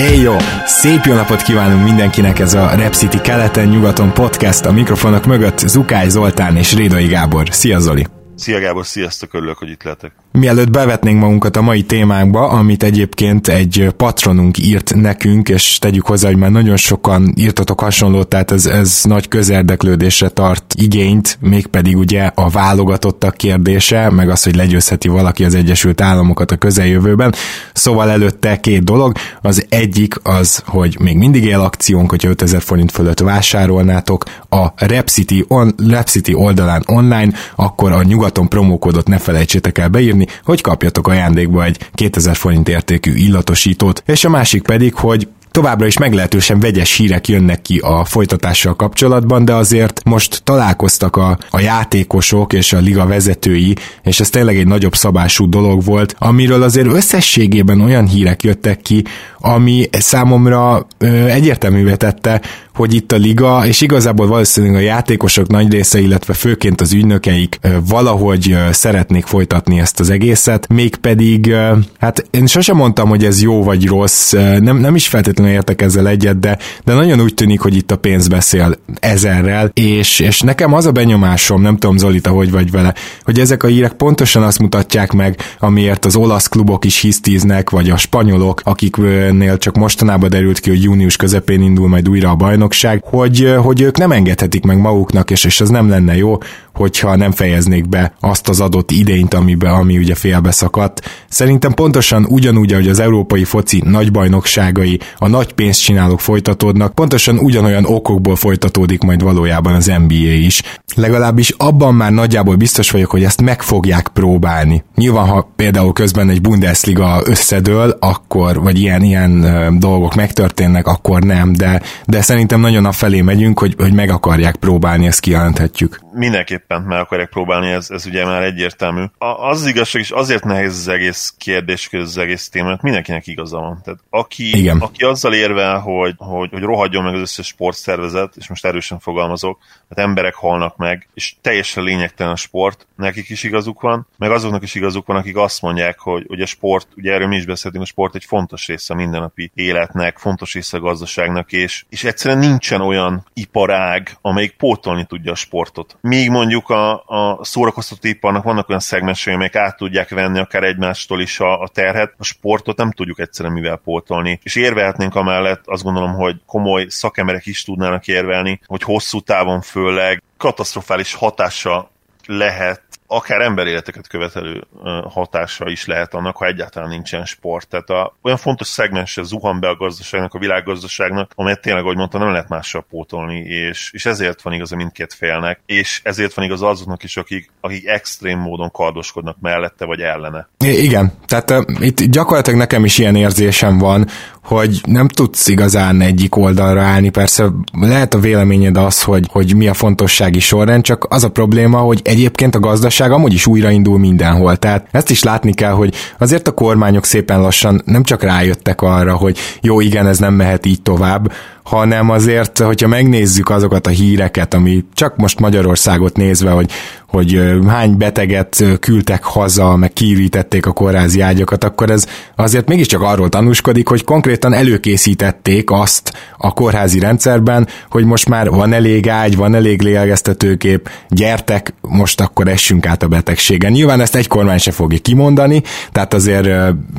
Éj jó! Szép jó napot kívánunk mindenkinek ez a Rep City keleten-nyugaton podcast a mikrofonok mögött Zukály Zoltán és Rédai Gábor. Szia Zoli! Szia Gábor, sziasztok, örülök, hogy itt lehetek. Mielőtt bevetnénk magunkat a mai témánkba, amit egyébként egy patronunk írt nekünk, és tegyük hozzá, hogy már nagyon sokan írtatok hasonlót, tehát ez, ez nagy közérdeklődésre tart igényt, mégpedig ugye a válogatottak kérdése, meg az, hogy legyőzheti valaki az Egyesült Államokat a közeljövőben. Szóval előtte két dolog. Az egyik az, hogy még mindig él akciónk, hogyha 5000 forint fölött vásárolnátok a Repcity, on, Repcity oldalán online, akkor a nyugaton promókódot ne felejtsétek el beírni, venni, hogy kapjatok ajándékba egy 2000 forint értékű illatosítót, és a másik pedig, hogy Továbbra is meglehetősen vegyes hírek jönnek ki a folytatással kapcsolatban, de azért most találkoztak a, a játékosok és a liga vezetői, és ez tényleg egy nagyobb szabású dolog volt, amiről azért összességében olyan hírek jöttek ki, ami számomra ö, egyértelművé tette, hogy itt a liga, és igazából valószínűleg a játékosok nagy része, illetve főként az ügynökeik valahogy szeretnék folytatni ezt az egészet, mégpedig, hát én sosem mondtam, hogy ez jó vagy rossz, nem, nem is feltétlenül értek ezzel egyet, de, de nagyon úgy tűnik, hogy itt a pénz beszél ezerrel, és, és nekem az a benyomásom, nem tudom Zolita, hogy vagy vele, hogy ezek a hírek pontosan azt mutatják meg, amiért az olasz klubok is hisztíznek, vagy a spanyolok, akiknél csak mostanában derült ki, hogy június közepén indul majd újra a bajnok, bajnokság, hogy, hogy ők nem engedhetik meg maguknak, és, és az nem lenne jó, hogyha nem fejeznék be azt az adott idényt, amibe, ami ugye félbe szakadt. Szerintem pontosan ugyanúgy, ahogy az európai foci nagy bajnokságai, a nagy pénzt csinálók folytatódnak, pontosan ugyanolyan okokból folytatódik majd valójában az NBA is. Legalábbis abban már nagyjából biztos vagyok, hogy ezt meg fogják próbálni. Nyilván, ha például közben egy Bundesliga összedől, akkor, vagy ilyen, ilyen dolgok megtörténnek, akkor nem, de, de szerintem nagyon a felé megyünk, hogy, hogy meg akarják próbálni, ezt kijelenthetjük. Mindenképpen meg akarják próbálni, ez, ez ugye már egyértelmű. A, az, az igazság is azért nehéz az egész kérdés, az egész téma, mert mindenkinek igaza van. Tehát aki, Igen. aki azzal érvel, hogy, hogy, hogy rohadjon meg az összes sportszervezet, és most erősen fogalmazok, mert emberek halnak meg, és teljesen lényegtelen a sport, nekik is igazuk van, meg azoknak is igazuk van, akik azt mondják, hogy, hogy a sport, ugye erről mi is beszéltünk, a sport egy fontos része a mindennapi életnek, fontos része a gazdaságnak, és, és egyszerűen nincsen olyan iparág, amelyik pótolni tudja a sportot. Míg mondjuk a, a szórakoztató iparnak vannak olyan szegmensei, amelyek át tudják venni akár egymástól is a, a terhet, a sportot nem tudjuk egyszerűen mivel pótolni. És érvehetnénk amellett, azt gondolom, hogy komoly szakemberek is tudnának érvelni, hogy hosszú távon főleg katasztrofális hatása lehet akár emberéleteket követelő hatása is lehet annak, ha egyáltalán nincsen sport. Tehát a, olyan fontos szegmens zuhan be a gazdaságnak, a világgazdaságnak, amelyet tényleg, ahogy mondtam, nem lehet mással pótolni, és, és ezért van igaz a mindkét félnek, és ezért van igaz azoknak is, akik, akik extrém módon kardoskodnak mellette vagy ellene. Igen, tehát uh, itt gyakorlatilag nekem is ilyen érzésem van, hogy nem tudsz igazán egyik oldalra állni, persze lehet a véleményed az, hogy, hogy mi a fontossági sorrend, csak az a probléma, hogy egyébként a gazdaság amúgy is újraindul mindenhol, tehát ezt is látni kell, hogy azért a kormányok szépen lassan nem csak rájöttek arra, hogy jó, igen, ez nem mehet így tovább, hanem azért, hogyha megnézzük azokat a híreket, ami csak most Magyarországot nézve, hogy, hogy hány beteget küldtek haza, meg kiírítették a kórházi ágyakat, akkor ez azért mégiscsak arról tanúskodik, hogy konkrétan előkészítették azt a kórházi rendszerben, hogy most már van elég ágy, van elég lélegeztetőkép, gyertek, most akkor essünk át a betegségen. Nyilván ezt egy kormány se fogja kimondani, tehát azért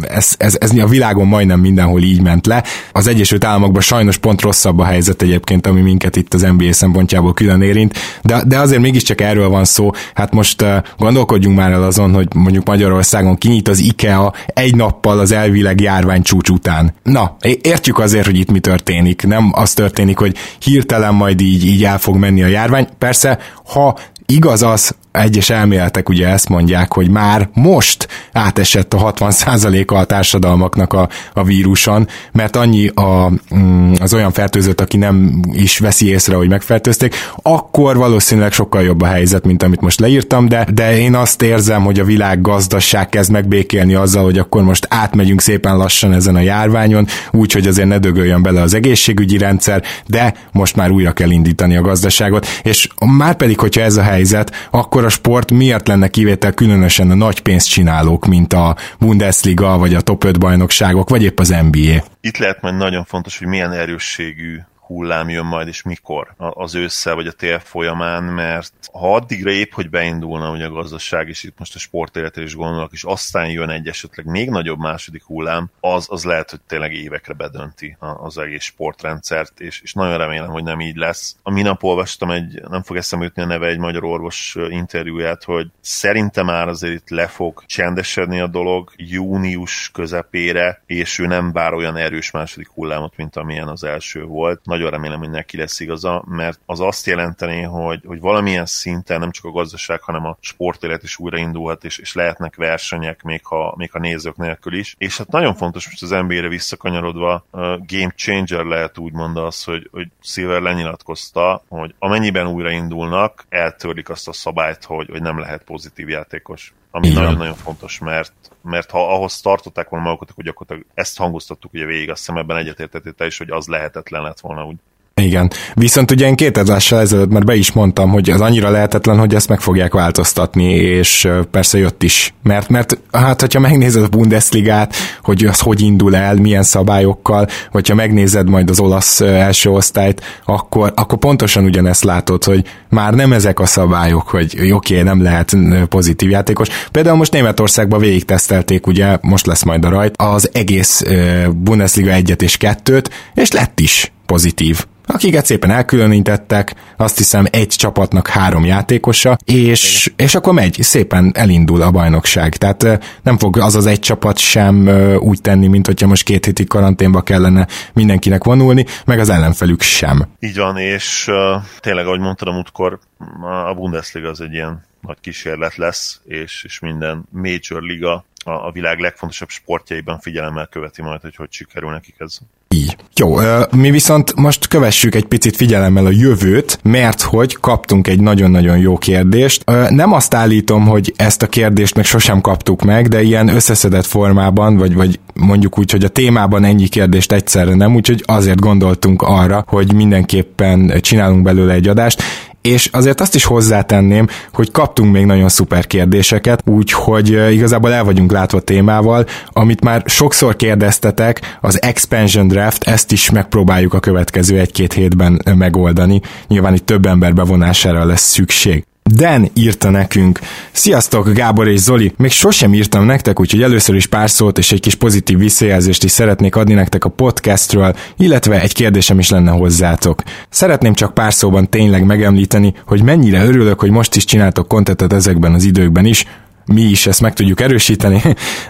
ez, ez, ez a világon majdnem mindenhol így ment le. Az Egyesült Államokban sajnos pont rosszabb a helyzet egyébként, ami minket itt az NBA szempontjából külön érint, de, de azért mégiscsak erről van szó. Hát most uh, gondolkodjunk már el azon, hogy mondjuk Magyarországon kinyit az IKEA egy nappal az elvileg járvány csúcs után. Na, értjük azért, hogy itt mi történik. Nem az történik, hogy hirtelen majd így, így el fog menni a járvány. Persze, ha igaz az, egyes elméletek ugye ezt mondják, hogy már most átesett a 60%-a a társadalmaknak a, a víruson, mert annyi a, mm, az olyan fertőzött, aki nem is veszi észre, hogy megfertőzték, akkor valószínűleg sokkal jobb a helyzet, mint amit most leírtam, de, de én azt érzem, hogy a világ gazdaság kezd megbékélni azzal, hogy akkor most átmegyünk szépen lassan ezen a járványon, úgy, hogy azért ne dögöljön bele az egészségügyi rendszer, de most már újra kell indítani a gazdaságot, és már pedig, hogyha ez a helyzet, akkor a sport miért lenne kivétel különösen a nagy pénzt csinálók, mint a Bundesliga, vagy a top 5 bajnokságok, vagy épp az NBA? Itt lehet majd nagyon fontos, hogy milyen erősségű hullám jön majd, és mikor az ősszel vagy a tél folyamán, mert ha addigra épp, hogy beindulna ugye a gazdaság, és itt most a sportéletre is gondolok, és aztán jön egy esetleg még nagyobb második hullám, az, az lehet, hogy tényleg évekre bedönti az egész sportrendszert, és, és nagyon remélem, hogy nem így lesz. A minap olvastam egy, nem fog eszembe jutni a neve egy magyar orvos interjúját, hogy szerintem már azért itt le fog csendesedni a dolog június közepére, és ő nem vár olyan erős második hullámot, mint amilyen az első volt. Nagyon nagyon remélem, hogy neki lesz igaza, mert az azt jelenteni, hogy, hogy valamilyen szinten nem csak a gazdaság, hanem a sportélet is újraindulhat, és, és lehetnek versenyek, még ha, még a nézők nélkül is. És hát nagyon fontos most az NBA-re visszakanyarodva, game changer lehet úgymond az, hogy, hogy Silver lenyilatkozta, hogy amennyiben újraindulnak, eltörlik azt a szabályt, hogy, hogy nem lehet pozitív játékos ami nagyon-nagyon fontos, mert, mert ha ahhoz tartották volna magukat, akkor gyakorlatilag ezt hangoztattuk ugye végig, azt hiszem ebben egyetértettél is, hogy az lehetetlen lett volna úgy. Igen. Viszont ugye én két adással ezelőtt már be is mondtam, hogy az annyira lehetetlen, hogy ezt meg fogják változtatni, és persze jött is. Mert, mert hát, hogyha megnézed a Bundesligát, hogy az hogy indul el, milyen szabályokkal, vagy ha megnézed majd az olasz első osztályt, akkor, akkor pontosan ugyanezt látod, hogy már nem ezek a szabályok, hogy oké, okay, nem lehet pozitív játékos. Például most Németországban végig tesztelték, ugye most lesz majd a rajt, az egész Bundesliga egyet és kettőt, és lett is pozitív akiket szépen elkülönítettek, azt hiszem egy csapatnak három játékosa, és, és akkor megy, szépen elindul a bajnokság. Tehát nem fog az az egy csapat sem úgy tenni, mint hogyha most két hétig karanténba kellene mindenkinek vonulni, meg az ellenfelük sem. Így van, és tényleg, ahogy mondtam a múltkor, a Bundesliga az egy ilyen nagy kísérlet lesz, és, és minden major liga a, a világ legfontosabb sportjaiban figyelemmel követi majd, hogy hogy sikerül nekik ez. Így. Jó, mi viszont most kövessük egy picit figyelemmel a jövőt, mert hogy kaptunk egy nagyon-nagyon jó kérdést. Nem azt állítom, hogy ezt a kérdést még sosem kaptuk meg, de ilyen összeszedett formában, vagy, vagy mondjuk úgy, hogy a témában ennyi kérdést egyszerre nem, úgyhogy azért gondoltunk arra, hogy mindenképpen csinálunk belőle egy adást, és azért azt is hozzátenném, hogy kaptunk még nagyon szuper kérdéseket, úgyhogy igazából el vagyunk látva témával, amit már sokszor kérdeztetek, az Expansion Draft, ezt is megpróbáljuk a következő egy-két hétben megoldani. Nyilván itt több ember bevonására lesz szükség. Dan írta nekünk. Sziasztok, Gábor és Zoli! Még sosem írtam nektek, úgyhogy először is pár szót és egy kis pozitív visszajelzést is szeretnék adni nektek a podcastről, illetve egy kérdésem is lenne hozzátok. Szeretném csak pár szóban tényleg megemlíteni, hogy mennyire örülök, hogy most is csináltok kontentet ezekben az időkben is, mi is ezt meg tudjuk erősíteni.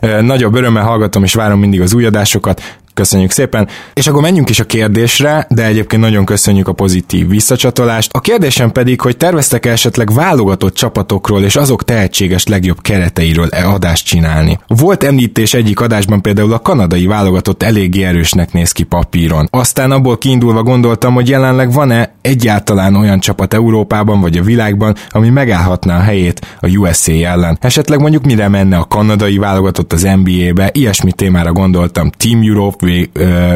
Nagyobb örömmel hallgatom és várom mindig az új adásokat. Köszönjük szépen. És akkor menjünk is a kérdésre, de egyébként nagyon köszönjük a pozitív visszacsatolást. A kérdésem pedig, hogy terveztek -e esetleg válogatott csapatokról és azok tehetséges legjobb kereteiről e adást csinálni. Volt említés egyik adásban például a kanadai válogatott eléggé erősnek néz ki papíron. Aztán abból kiindulva gondoltam, hogy jelenleg van-e egyáltalán olyan csapat Európában vagy a világban, ami megállhatná a helyét a USA ellen. Esetleg mondjuk mire menne a kanadai válogatott az NBA-be, ilyesmi témára gondoltam. Team Europe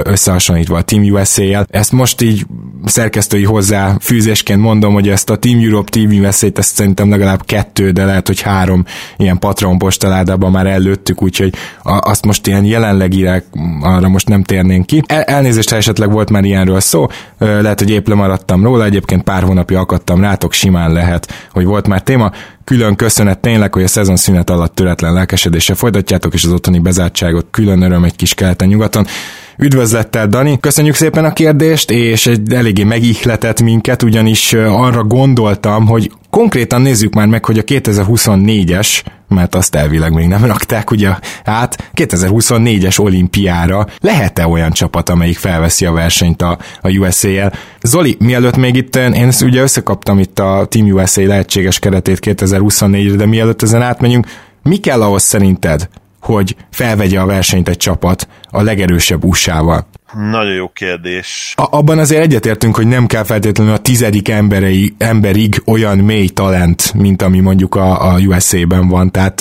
összehasonlítva a Team USA-jel. Ezt most így szerkesztői hozzá fűzésként mondom, hogy ezt a Team Europe, Team USA-t ezt szerintem legalább kettő, de lehet, hogy három ilyen patron postaládában már előttük, úgyhogy azt most ilyen jelenlegire arra most nem térnénk ki. El, elnézést, ha esetleg volt már ilyenről szó, lehet, hogy épp lemaradtam róla, egyébként pár hónapja akadtam rátok, simán lehet, hogy volt már téma. Külön köszönet tényleg, hogy a szezon szünet alatt töretlen lelkesedéssel folytatjátok, és az otthoni bezártságot külön öröm egy kis keleten nyugaton. Üdvözlettel, Dani! Köszönjük szépen a kérdést, és egy eléggé megihletett minket, ugyanis arra gondoltam, hogy konkrétan nézzük már meg, hogy a 2024-es, mert azt elvileg még nem rakták ugye át, 2024-es olimpiára lehet-e olyan csapat, amelyik felveszi a versenyt a, a USA-jel? Zoli, mielőtt még itt, én ugye összekaptam itt a Team USA lehetséges keretét 2024-re, de mielőtt ezen átmegyünk, mi kell ahhoz szerinted, hogy felvegye a versenyt egy csapat a legerősebb USA-val? Nagyon jó kérdés. A- abban azért egyetértünk, hogy nem kell feltétlenül a tizedik emberei, emberig olyan mély talent, mint ami mondjuk a, a USA-ben van, tehát,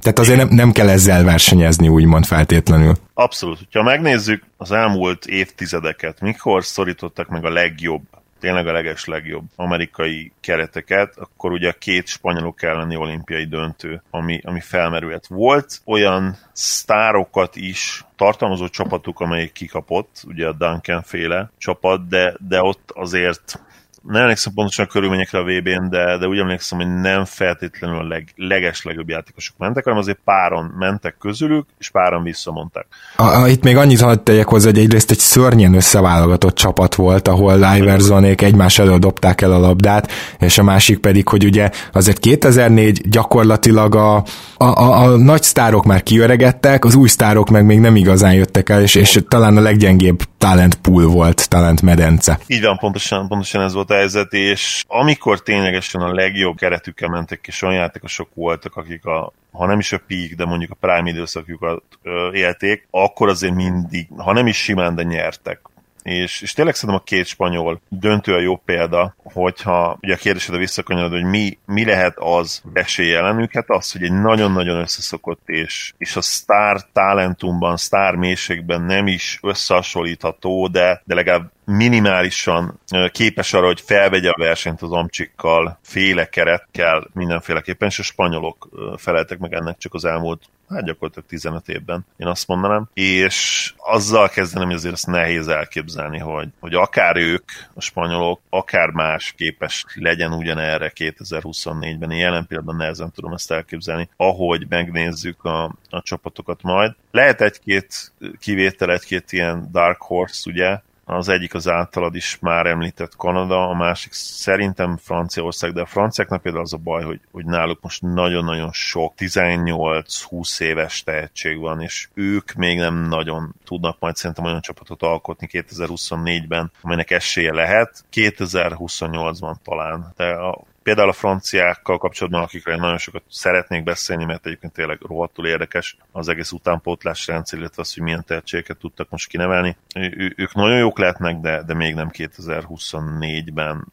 tehát azért nem, nem kell ezzel versenyezni, úgymond feltétlenül. Abszolút. Ha megnézzük az elmúlt évtizedeket, mikor szorítottak meg a legjobb tényleg a leges legjobb amerikai kereteket, akkor ugye a két spanyolok elleni olimpiai döntő, ami, ami felmerült. Volt olyan sztárokat is tartalmazó csapatuk, amelyik kikapott, ugye a Duncan féle csapat, de, de ott azért nem emlékszem pontosan a körülményekre a VB-n, de, de úgy emlékszem, hogy nem feltétlenül a leg, leges legjobb játékosok mentek, hanem azért páron mentek közülük, és páron visszamondták. A, a, itt még annyit hadd tegyek hozzá, hogy egyrészt egy szörnyen összeválogatott csapat volt, ahol Iversonék egymás elől dobták el a labdát, és a másik pedig, hogy ugye azért 2004 gyakorlatilag a, a, a, a nagy sztárok már kiöregettek, az új sztárok meg még nem igazán jöttek el, és, és talán a leggyengébb talent pool volt, talent medence. Így van, pontosan, pontosan ez volt a helyzet, és amikor ténylegesen a legjobb keretükkel mentek, és olyan játékosok voltak, akik a, ha nem is a peak, de mondjuk a prime időszakjukat ö, élték, akkor azért mindig, ha nem is simán, de nyertek és, és tényleg szerintem a két spanyol döntő a jó példa, hogyha ugye a kérdésedre visszakanyarod, hogy mi, mi lehet az esélyelenük, hát az, hogy egy nagyon-nagyon összeszokott és, és a sztár talentumban, sztár mélységben nem is összehasonlítható, de, de legalább minimálisan képes arra, hogy felvegye a versenyt az amcsikkal, féle keretkel mindenféleképpen, és a spanyolok feleltek meg ennek csak az elmúlt hát gyakorlatilag 15 évben, én azt mondanám, és azzal kezdenem, hogy azért ezt nehéz elképzelni, hogy, hogy akár ők, a spanyolok, akár más képes legyen ugyanerre 2024-ben. Én jelen pillanatban nehezen tudom ezt elképzelni, ahogy megnézzük a, a csapatokat majd. Lehet egy-két kivétel, egy-két ilyen dark horse, ugye, az egyik az általad is már említett Kanada, a másik szerintem Franciaország, de a franciáknak például az a baj, hogy, hogy náluk most nagyon-nagyon sok 18-20 éves tehetség van, és ők még nem nagyon tudnak majd szerintem olyan csapatot alkotni 2024-ben, amelynek esélye lehet. 2028-ban talán, de a például a franciákkal kapcsolatban, akikre én nagyon sokat szeretnék beszélni, mert egyébként tényleg rohadtul érdekes az egész utánpótlás rendszer, illetve az, hogy milyen tehetségeket tudtak most kinevelni. Ő, ők nagyon jók lehetnek, de, de még nem 2024-ben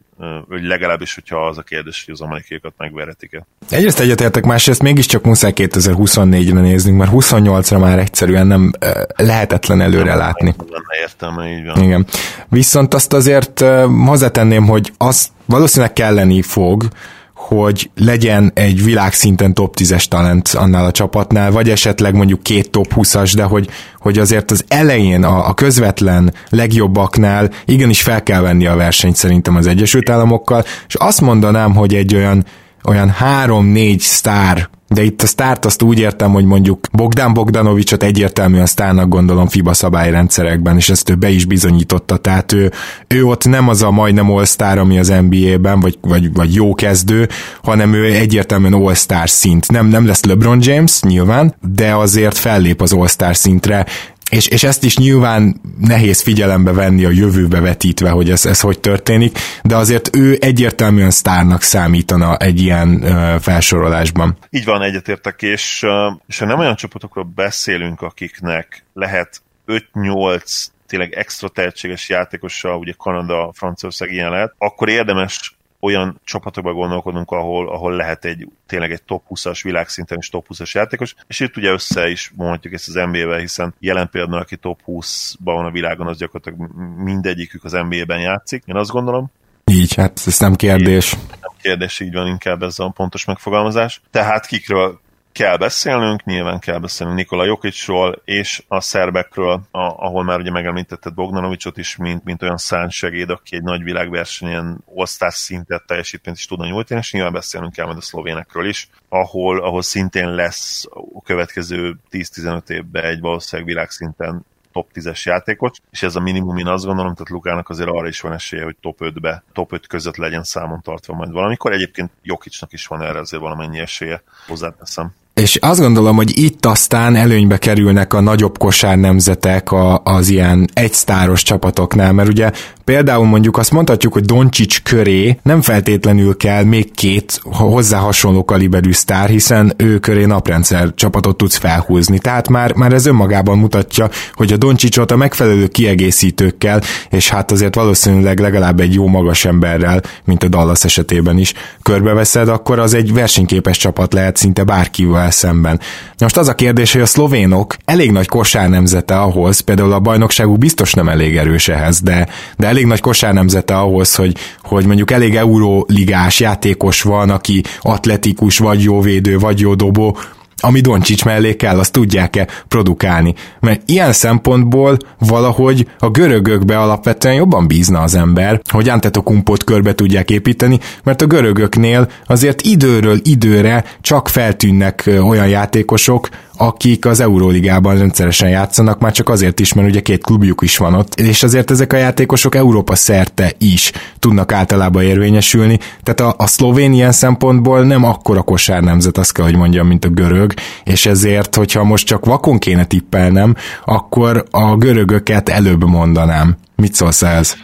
hogy legalábbis, hogyha az a kérdés, hogy az amerikaiakat megveretik-e. Egyrészt egyetértek, másrészt mégiscsak muszáj 2024-re néznünk, mert 28-ra már egyszerűen nem lehetetlen előre nem, látni. Nem lenne értelme, így van. Igen. Viszont azt azért hozzátenném, hogy az valószínűleg kelleni fog, hogy legyen egy világszinten top 10-es talent annál a csapatnál, vagy esetleg mondjuk két top 20-as, de hogy, hogy azért az elején a, a közvetlen legjobbaknál igenis fel kell venni a versenyt szerintem az Egyesült Államokkal, és azt mondanám, hogy egy olyan olyan három-négy sztár de itt a sztárt azt úgy értem, hogy mondjuk Bogdan Bogdanovicsot egyértelműen sztárnak gondolom FIBA szabályrendszerekben, és ezt ő be is bizonyította, tehát ő, ő ott nem az a majdnem all ami az NBA-ben, vagy, vagy, vagy jó kezdő, hanem ő egyértelműen all-star szint. Nem, nem lesz LeBron James, nyilván, de azért fellép az all-star szintre, és, és ezt is nyilván nehéz figyelembe venni a jövőbe vetítve, hogy ez, ez hogy történik, de azért ő egyértelműen sztárnak számítana egy ilyen uh, felsorolásban. Így van, egyetértek, és, és ha nem olyan csapatokról beszélünk, akiknek lehet 5-8 tényleg extra tehetséges játékosa, ugye Kanada, Franciaország ilyen lehet, akkor érdemes olyan csapatokba gondolkodunk, ahol, ahol lehet egy tényleg egy top 20-as világszinten is top 20-as játékos, és itt ugye össze is mondhatjuk ezt az NBA-vel, hiszen jelen például, aki top 20-ban van a világon, az gyakorlatilag mindegyikük az NBA-ben játszik, én azt gondolom. Így, hát ez nem kérdés. Nem kérdés, így van inkább ez a pontos megfogalmazás. Tehát kikről kell beszélnünk, nyilván kell beszélnünk Nikola Jokicsról és a szerbekről, a, ahol már ugye megemlítetted Bogdanovicsot is, mint, mint olyan szántsegéd, aki egy nagy világversenyen osztás szintet teljesítményt is tudna nyújtani, és nyilván beszélnünk kell majd a szlovénekről is, ahol, ahol szintén lesz a következő 10-15 évben egy valószínűleg világszinten top 10-es játékos, és ez a minimum, én azt gondolom, tehát Lukának azért arra is van esélye, hogy top 5-be, top 5 között legyen számon tartva majd valamikor. Egyébként Jokicsnak is van erre azért valamennyi esélye, hozzáteszem. És azt gondolom, hogy itt aztán előnybe kerülnek a nagyobb kosár nemzetek az ilyen egysztáros csapatoknál, mert ugye például mondjuk azt mondhatjuk, hogy Doncsics köré nem feltétlenül kell még két hozzá hasonló kaliberű sztár, hiszen ő köré naprendszer csapatot tudsz felhúzni. Tehát már, már ez önmagában mutatja, hogy a Doncsicsot a megfelelő kiegészítőkkel, és hát azért valószínűleg legalább egy jó magas emberrel, mint a Dallas esetében is körbeveszed, akkor az egy versenyképes csapat lehet szinte bárkivel szemben. Most az a kérdés, hogy a szlovénok elég nagy kosár nemzete ahhoz, például a bajnokságuk biztos nem elég erős ehhez, de, de elég nagy kosár nemzete ahhoz, hogy, hogy mondjuk elég euróligás játékos van, aki atletikus, vagy jó védő, vagy jó dobó, ami Doncsics mellé kell, azt tudják-e produkálni. Mert ilyen szempontból valahogy a görögökbe alapvetően jobban bízna az ember, hogy Antetokumpot körbe tudják építeni, mert a görögöknél azért időről időre csak feltűnnek olyan játékosok, akik az Euróligában rendszeresen játszanak, már csak azért is, mert ugye két klubjuk is van ott, és azért ezek a játékosok Európa szerte is tudnak általában érvényesülni, tehát a, a szlovén ilyen szempontból nem akkora kosár nemzet, azt kell, hogy mondjam, mint a görög, és ezért, hogyha most csak vakon kéne tippelnem, akkor a görögöket előbb mondanám. Mit szólsz ez?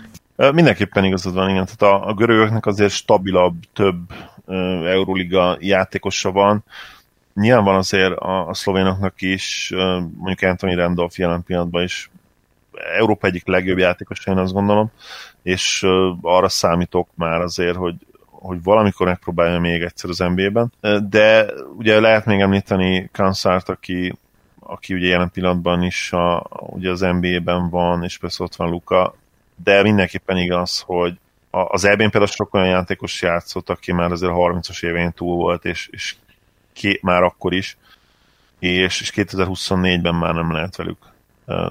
Mindenképpen igazad van, igen. Tehát a, a görögöknek azért stabilabb, több Euróliga játékosa van, Nyilván azért a, a szlovénoknak is, mondjuk Anthony Randolph jelen pillanatban is Európa egyik legjobb játékos, én azt gondolom, és arra számítok már azért, hogy, hogy valamikor megpróbálja még egyszer az NBA-ben. De ugye lehet még említeni Kanszárt, aki, aki ugye jelen pillanatban is a, ugye az NBA-ben van, és persze ott van Luka, de mindenképpen igaz, hogy az EB-n például sok olyan játékos játszott, aki már azért 30-as évén túl volt, és, és ké, már akkor is, és, és 2024-ben már nem lehet velük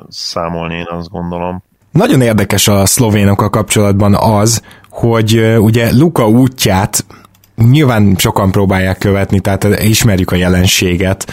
számolni, én azt gondolom. Nagyon érdekes a szlovénokkal kapcsolatban az, hogy ugye Luka útját nyilván sokan próbálják követni, tehát ismerjük a jelenséget,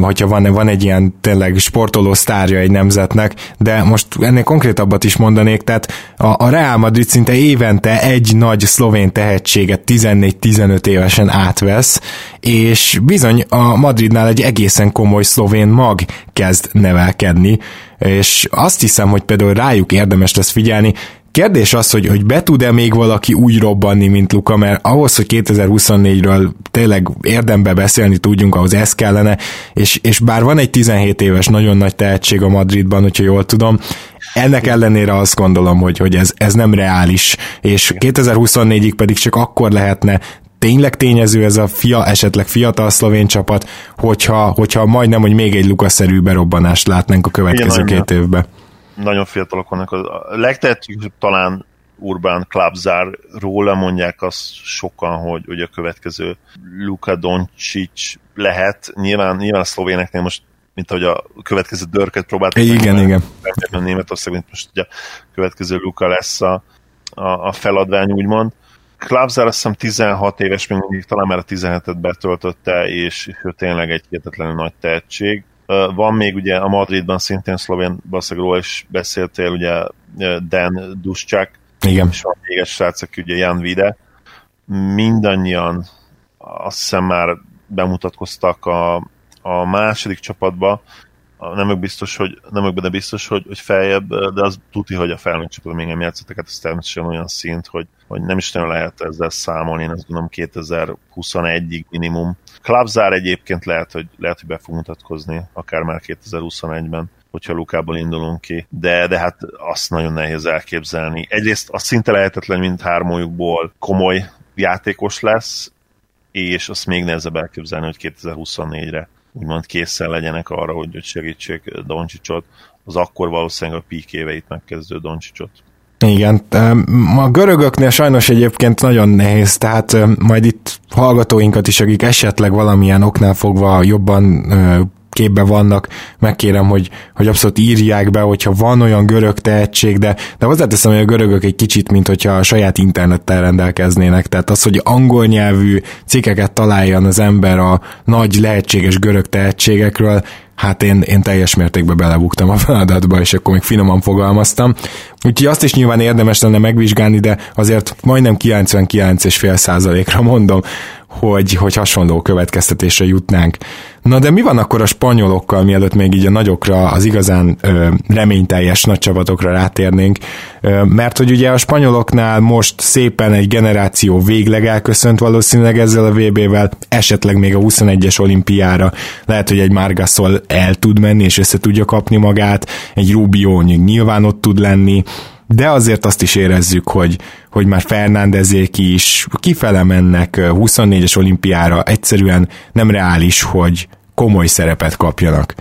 hogyha van, van egy ilyen tényleg sportoló sztárja egy nemzetnek, de most ennél konkrétabbat is mondanék, tehát a, a Real Madrid szinte évente egy nagy szlovén tehetséget 14-15 évesen átvesz, és bizony a Madridnál egy egészen komoly szlovén mag kezd nevelkedni, és azt hiszem, hogy például rájuk érdemes lesz figyelni, Kérdés az, hogy, hogy be tud-e még valaki úgy robbanni, mint Luka, mert ahhoz, hogy 2024-ről tényleg érdembe beszélni tudjunk, ahhoz ez kellene, és, és bár van egy 17 éves nagyon nagy tehetség a Madridban, hogyha jól tudom, ennek ellenére azt gondolom, hogy, hogy ez, ez nem reális, és 2024-ig pedig csak akkor lehetne tényleg tényező ez a fia, esetleg fiatal szlovén csapat, hogyha, hogyha majdnem, hogy még egy Lukaszerű berobbanást látnánk a következő Igen, két évben nagyon fiatalok vannak. A legtehetősebb talán Urban Klabzár róla mondják azt sokan, hogy, hogy a következő Luka Doncic lehet. Nyilván, nyilván a szlovéneknél most mint ahogy a következő dörket próbáltak. Igen, meg, igen. A Németország, mint most ugye a következő Luka lesz a, a, a feladvány, úgymond. Klabzár azt hiszem 16 éves, még mindig talán már a 17-et betöltötte, és ő tényleg egy hihetetlenül nagy tehetség. Van még ugye a Madridban szintén szlovén baszagról is beszéltél, ugye Dan Duszcsák, Igen. és van még egy srác, aki ugye Jan Vide. Mindannyian azt hiszem már bemutatkoztak a, a második csapatba, nem ők biztos, hogy nem ők, de biztos, hogy, hogy feljebb, de az tuti, hogy a felnőtt csapatban még nem játszottak, hát ez természetesen olyan szint, hogy, hogy nem is nagyon lehet ezzel számolni, én azt gondolom 2021-ig minimum. Klapzár egyébként lehet, hogy, lehet, hogy be fog mutatkozni, akár már 2021-ben hogyha Lukából indulunk ki, de, de hát azt nagyon nehéz elképzelni. Egyrészt az szinte lehetetlen, mint hármójukból komoly játékos lesz, és azt még nehezebb elképzelni, hogy 2024-re úgymond készen legyenek arra, hogy segítsék Doncsicsot, az akkor valószínűleg a pík éveit megkezdő Doncsicsot. Igen, a görögöknél sajnos egyébként nagyon nehéz, tehát majd itt hallgatóinkat is, akik esetleg valamilyen oknál fogva jobban képbe vannak, megkérem, hogy, hogy abszolút írják be, hogyha van olyan görög tehetség, de, de hozzáteszem, hogy a görögök egy kicsit, mint hogyha a saját internettel rendelkeznének, tehát az, hogy angol nyelvű cikkeket találjon az ember a nagy lehetséges görög tehetségekről, hát én, én teljes mértékben belebuktam a feladatba, és akkor még finoman fogalmaztam. Úgyhogy azt is nyilván érdemes lenne megvizsgálni, de azért majdnem 99,5 százalékra mondom, hogy, hogy hasonló következtetésre jutnánk. Na de mi van akkor a spanyolokkal, mielőtt még így a nagyokra, az igazán ö, reményteljes nagy csapatokra rátérnénk, ö, mert hogy ugye a spanyoloknál most szépen egy generáció végleg elköszönt valószínűleg ezzel a VB-vel, esetleg még a 21-es olimpiára lehet, hogy egy Margasol el tud menni és össze tudja kapni magát, egy Rubio nyilván ott tud lenni, de azért azt is érezzük, hogy, hogy már Fernándezék is kifele mennek 24-es olimpiára, egyszerűen nem reális, hogy komoly szerepet kapjanak.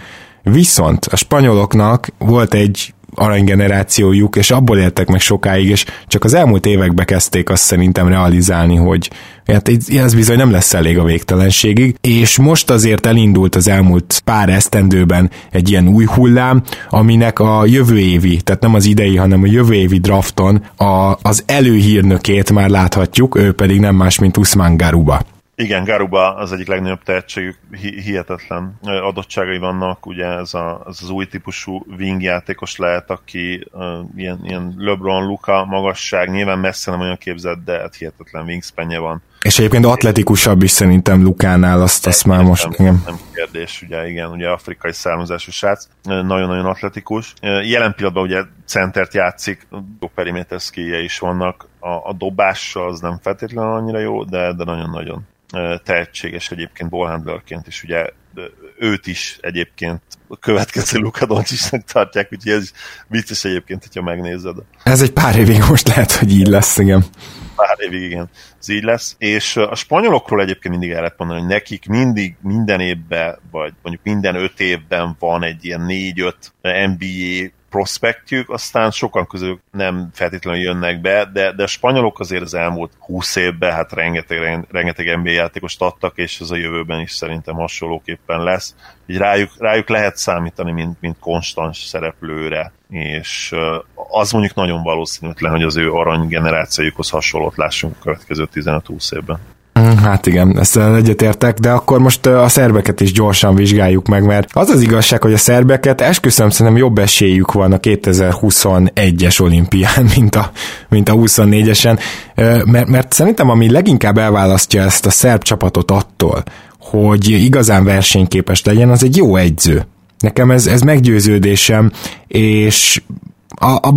Viszont a spanyoloknak volt egy aranygenerációjuk, és abból éltek meg sokáig, és csak az elmúlt években kezdték azt szerintem realizálni, hogy hát ez bizony nem lesz elég a végtelenségig, és most azért elindult az elmúlt pár esztendőben egy ilyen új hullám, aminek a jövő évi, tehát nem az idei, hanem a jövő évi drafton a, az előhírnökét már láthatjuk, ő pedig nem más, mint Usman Garuba. Igen, Garuba az egyik legnagyobb tehetségük, hihetetlen adottságai vannak, ugye ez, a, ez az új típusú wing játékos lehet, aki uh, ilyen, ilyen LeBron, Luka magasság, nyilván messze nem olyan képzett, de hát hihetetlen wingspanje van. És egyébként atletikusabb is szerintem Lukánál, azt, azt már most... Nem, igen. nem kérdés, ugye igen, ugye afrikai származású srác, nagyon-nagyon atletikus. Jelen pillanatban ugye centert játszik, jó periméter is vannak, a, a dobással az nem feltétlenül annyira jó, de, de nagyon-nagyon tehetséges egyébként ballhandlerként, és ugye őt is egyébként a következő Luka Doncsicsnak tartják, úgyhogy ez vicces egyébként, hogyha megnézed. Ez egy pár évig most lehet, hogy így lesz, igen. Pár évig, igen, ez így lesz. És a spanyolokról egyébként mindig el lehet mondani, hogy nekik mindig minden évben, vagy mondjuk minden öt évben van egy ilyen négy-öt NBA prospektjük, aztán sokan közül nem feltétlenül jönnek be, de, de a spanyolok azért az elmúlt 20 évben hát rengeteg, rengeteg NBA játékost adtak, és ez a jövőben is szerintem hasonlóképpen lesz. Így rájuk, rájuk lehet számítani, mint, mint konstans szereplőre, és az mondjuk nagyon valószínűtlen, hogy az ő arany generációjukhoz hasonlót lássunk a következő 15-20 évben. Mm, hát igen, ezt egyetértek, de akkor most a szerbeket is gyorsan vizsgáljuk meg, mert az az igazság, hogy a szerbeket esküszöm szerintem jobb esélyük van a 2021-es olimpián, mint a, mint a 24-esen, mert, mert szerintem ami leginkább elválasztja ezt a szerb csapatot attól, hogy igazán versenyképes legyen, az egy jó egyző. Nekem ez, ez meggyőződésem, és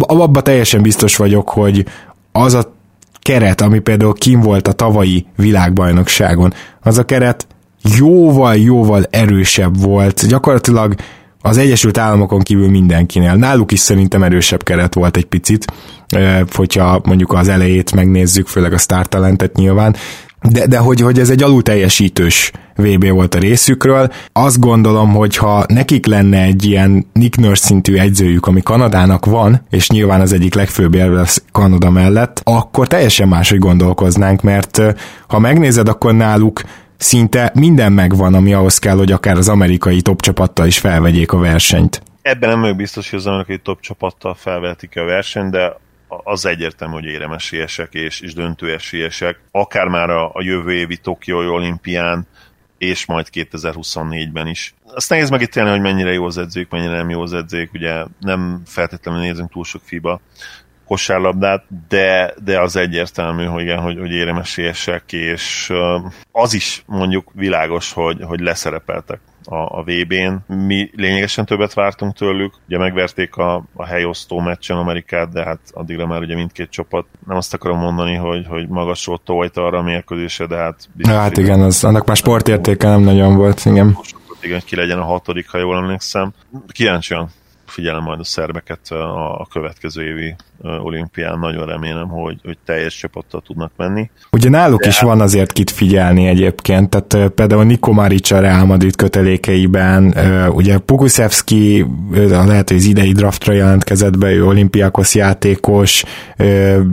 abba teljesen biztos vagyok, hogy az a keret, ami például kim volt a tavalyi világbajnokságon, az a keret jóval-jóval erősebb volt. Gyakorlatilag az Egyesült Államokon kívül mindenkinél. Náluk is szerintem erősebb keret volt egy picit, hogyha mondjuk az elejét megnézzük, főleg a Star Talentet nyilván, de, de hogy, hogy ez egy alul teljesítős VB volt a részükről. Azt gondolom, hogy ha nekik lenne egy ilyen Nick Nurse szintű egyzőjük, ami Kanadának van, és nyilván az egyik legfőbb érve Kanada mellett, akkor teljesen máshogy gondolkoznánk, mert ha megnézed, akkor náluk szinte minden megvan, ami ahhoz kell, hogy akár az amerikai top csapattal is felvegyék a versenyt. Ebben nem vagyok biztos, hogy az amerikai top csapattal felvetik a versenyt, de az egyértelmű, hogy éremesélyesek és, és döntőesélyesek, akár már a, a jövő évi Tokiói olimpián, és majd 2024-ben is. Azt nehéz megítélni, hogy mennyire jó az edzők, mennyire nem jó az edzők, ugye nem feltétlenül nézünk túl sok FIBA kosárlabdát, de, de az egyértelmű, hogy, igen, hogy, hogy éremesélyesek, és az is mondjuk világos, hogy, hogy leszerepeltek a, a VB-n. Mi lényegesen többet vártunk tőlük, ugye megverték a, a helyosztó meccsen Amerikát, de hát addigra már ugye mindkét csapat, nem azt akarom mondani, hogy, hogy magasról tojt arra a mérkőzése, de hát... Biztos, hát igen, az, annak már sportértéke nem nagyon volt, igen. Igen, ki legyen a hatodik, ha jól emlékszem. Kíváncsian figyelem majd a szerbeket a következő évi olimpián, nagyon remélem, hogy, hogy teljes csapattal tudnak menni. Ugye náluk De is van azért kit figyelni egyébként, tehát például Niko Maric a Real Madrid kötelékeiben, ugye Pukuszewski lehet, hogy az idei draftra jelentkezett be, ő olimpiákos játékos,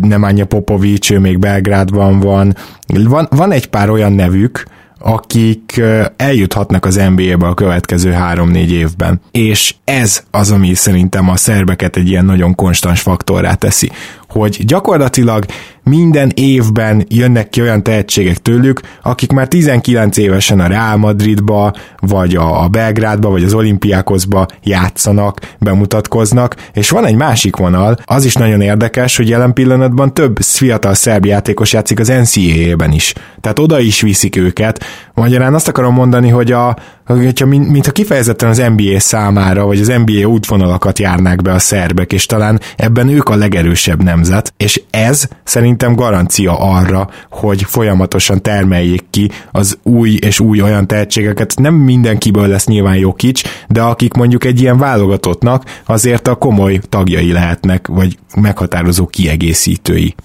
Nemanja Popovics, ő még Belgrádban van. Van, van egy pár olyan nevük, akik eljuthatnak az NBA-be a következő három-négy évben. És ez az, ami szerintem a szerbeket egy ilyen nagyon konstans faktorrá teszi, hogy gyakorlatilag minden évben jönnek ki olyan tehetségek tőlük, akik már 19 évesen a Real Madridba, vagy a Belgrádba, vagy az olimpiákozba játszanak, bemutatkoznak, és van egy másik vonal, az is nagyon érdekes, hogy jelen pillanatban több fiatal szerb játékos játszik az NCAA-ben is. Tehát oda is viszik őket. Magyarán azt akarom mondani, hogy a, hogyha mintha kifejezetten az NBA számára, vagy az NBA útvonalakat járnák be a szerbek, és talán ebben ők a legerősebb nemzet, és ez szerintem garancia arra, hogy folyamatosan termeljék ki az új és új olyan tehetségeket. Nem mindenkiből lesz nyilván jó kics, de akik mondjuk egy ilyen válogatottnak azért a komoly tagjai lehetnek, vagy meghatározó kiegészítői.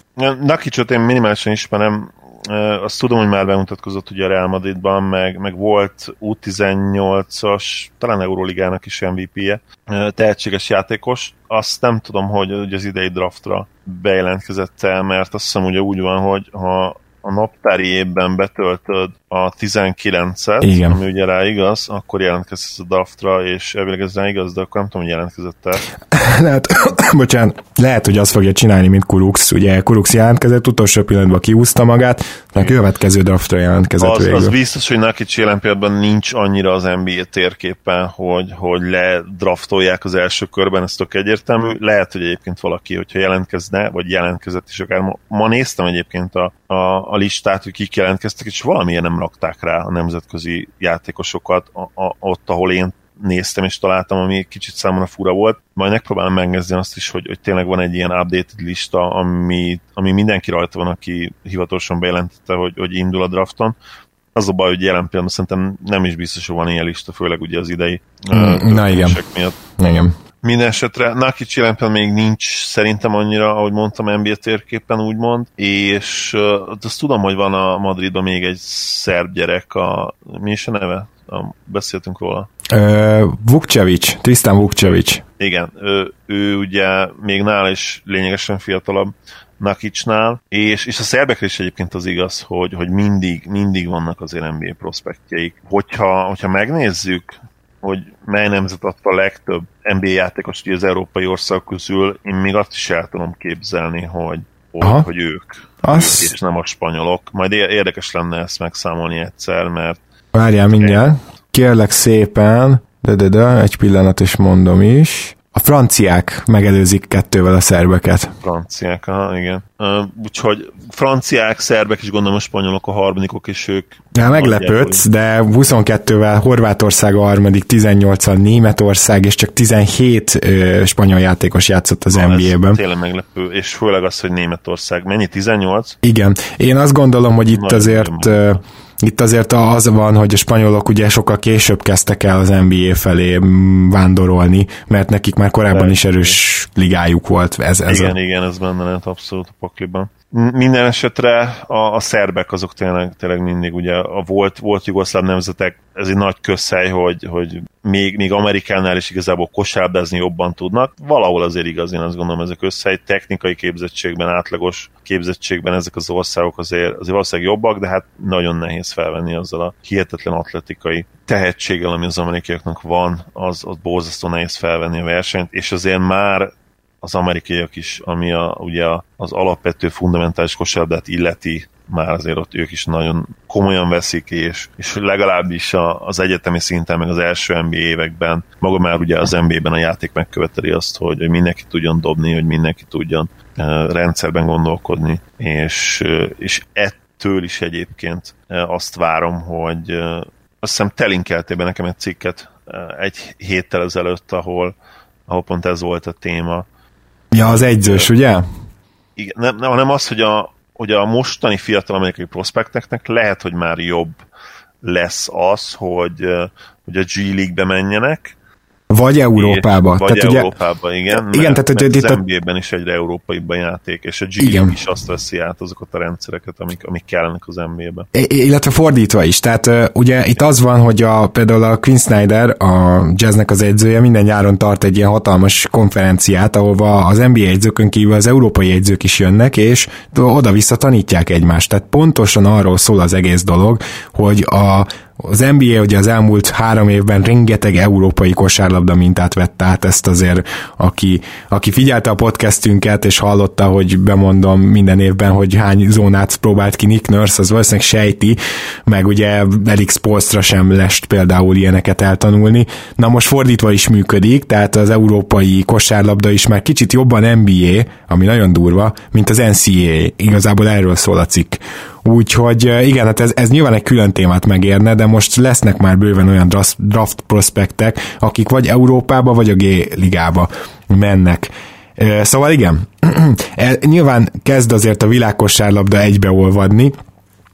Nakicsot én minimálisan ismerem, azt tudom, hogy már bemutatkozott ugye a Real Madridban, meg, meg volt U18-as, talán Euroligának is MVP-je, tehetséges játékos. Azt nem tudom, hogy az idei draftra bejelentkezett el, mert azt hiszem ugye úgy van, hogy ha a naptári évben betöltöd a 19-et, Igen. ami ugye rá igaz, akkor jelentkezsz a draftra, és elvileg ez rá igaz, de akkor nem tudom, hogy jelentkezett el. lehet, bocsánat, lehet, hogy azt fogja csinálni, mint Kurux. Ugye Kurux jelentkezett, utolsó pillanatban kiúzta magát, de a következő draftra jelentkezett az, végül. Az biztos, hogy Nakic jelen pillanatban nincs annyira az NBA térképen, hogy, hogy ledraftolják az első körben, ez tök egyértelmű. Lehet, hogy egyébként valaki, hogyha jelentkezne, vagy jelentkezett is akár ma, ma néztem egyébként a, a, a listát, hogy kik jelentkeztek, és valamilyen nem rakták rá a nemzetközi játékosokat a, a, ott, ahol én néztem és találtam, ami egy kicsit számomra fura volt. Majd megpróbálom megnézni azt is, hogy, hogy tényleg van egy ilyen updated lista, ami, ami mindenki rajta van, aki hivatalosan bejelentette, hogy, hogy indul a drafton. Az a baj, hogy jelen pillanatban szerintem nem is biztos, hogy van ilyen lista, főleg ugye az idei mm, Na igen. miatt. Igen. Minden esetre Nakic jelen még nincs szerintem annyira, ahogy mondtam, NBA térképen úgymond, és uh, azt tudom, hogy van a Madridban még egy szerb gyerek, a, mi is a neve? A, beszéltünk róla. Uh, Vukcevic, Tristan Vukcevic. Igen, ő, ő ugye még nála is lényegesen fiatalabb, Nakicsnál, és, és a szerbekre is egyébként az igaz, hogy, hogy mindig, mindig vannak azért NBA prospektjeik. Hogyha, hogyha megnézzük, hogy mely nemzet adta a legtöbb NBA játékos az európai ország közül, én még azt is el tudom képzelni, hogy, hogy, hogy ők, az... ők, és nem a spanyolok. Majd érdekes lenne ezt megszámolni egyszer, mert... Várjál mindjárt, kérlek szépen, de, de, de, egy pillanat is mondom is. A franciák megelőzik kettővel a szerbeket. Franciák, aha, igen. Uh, úgyhogy franciák, szerbek és gondolom a spanyolok a harmadikok, és ők... Ja, meglepődsz, de 22-vel Horvátország a harmadik, 18-al Németország, és csak 17 ö, spanyol játékos játszott az NBA-ben. tényleg meglepő, és főleg az, hogy Németország. Mennyi, 18? Igen. Én azt gondolom, hogy itt Nagyon azért... Ö, itt azért az van, hogy a spanyolok ugye sokkal később kezdtek el az NBA felé vándorolni, mert nekik már korábban is erős ligájuk volt. Ez, ez igen, a... igen, ez benne lehet abszolút a pakliban. Minden esetre a, a szerbek azok tényleg, tényleg mindig ugye a volt, volt jugoszláv nemzetek, ez egy nagy közhely, hogy, hogy még, még Amerikánál is igazából kosárlabdázni jobban tudnak. Valahol azért igaz, én azt gondolom, ez a technikai képzettségben, átlagos képzettségben ezek az országok azért, azért valószínűleg jobbak, de hát nagyon nehéz felvenni azzal a hihetetlen atletikai tehetséggel, ami az amerikaiaknak van, az, az borzasztó nehéz felvenni a versenyt, és azért már az amerikaiak is, ami a, ugye az alapvető fundamentális kosárlabdát illeti, már azért ott ők is nagyon komolyan veszik, és, és legalábbis a, az egyetemi szinten, meg az első NBA években, maga már ugye az NBA-ben a játék megköveteli azt, hogy, hogy mindenki tudjon dobni, hogy mindenki tudjon uh, rendszerben gondolkodni, és, uh, és ettől is egyébként uh, azt várom, hogy uh, azt hiszem telinkeltél nekem egy cikket uh, egy héttel ezelőtt, ahol, ahol pont ez volt a téma, Ja, az egyzős, ugye? Igen, nem, nem, hanem az, hogy a, hogy a mostani fiatal amerikai prospekteknek lehet, hogy már jobb lesz az, hogy, hogy a G League-be menjenek, vagy Európába. Vagy tehát Európába, ugye, igen. Igen, mert, tehát mert az NBA-ben is egyre európaibb a játék, és a G igen. is azt veszi át azokat a rendszereket, amik, amik kellenek az NBA-be. Illetve fordítva is. Tehát ugye igen. itt az van, hogy a, például a Quinn Snyder, a jazznek az edzője minden nyáron tart egy ilyen hatalmas konferenciát, ahova az NBA edzőkön kívül az európai edzők is jönnek, és oda-vissza tanítják egymást. Tehát pontosan arról szól az egész dolog, hogy a az NBA ugye az elmúlt három évben rengeteg európai kosárlabda mintát vett át, ezt azért, aki, aki figyelte a podcastünket, és hallotta, hogy bemondom minden évben, hogy hány zónát próbált ki Nick Nurse, az valószínűleg sejti, meg ugye Elix Polstra sem lest például ilyeneket eltanulni. Na most fordítva is működik, tehát az európai kosárlabda is már kicsit jobban NBA, ami nagyon durva, mint az NCAA. Igazából erről szól a cikk. Úgyhogy igen, hát ez, ez nyilván egy külön témát megérne, de most lesznek már bőven olyan draft, prospektek, akik vagy Európába, vagy a G-ligába mennek. Szóval igen, e, nyilván kezd azért a világkosárlabda egybeolvadni,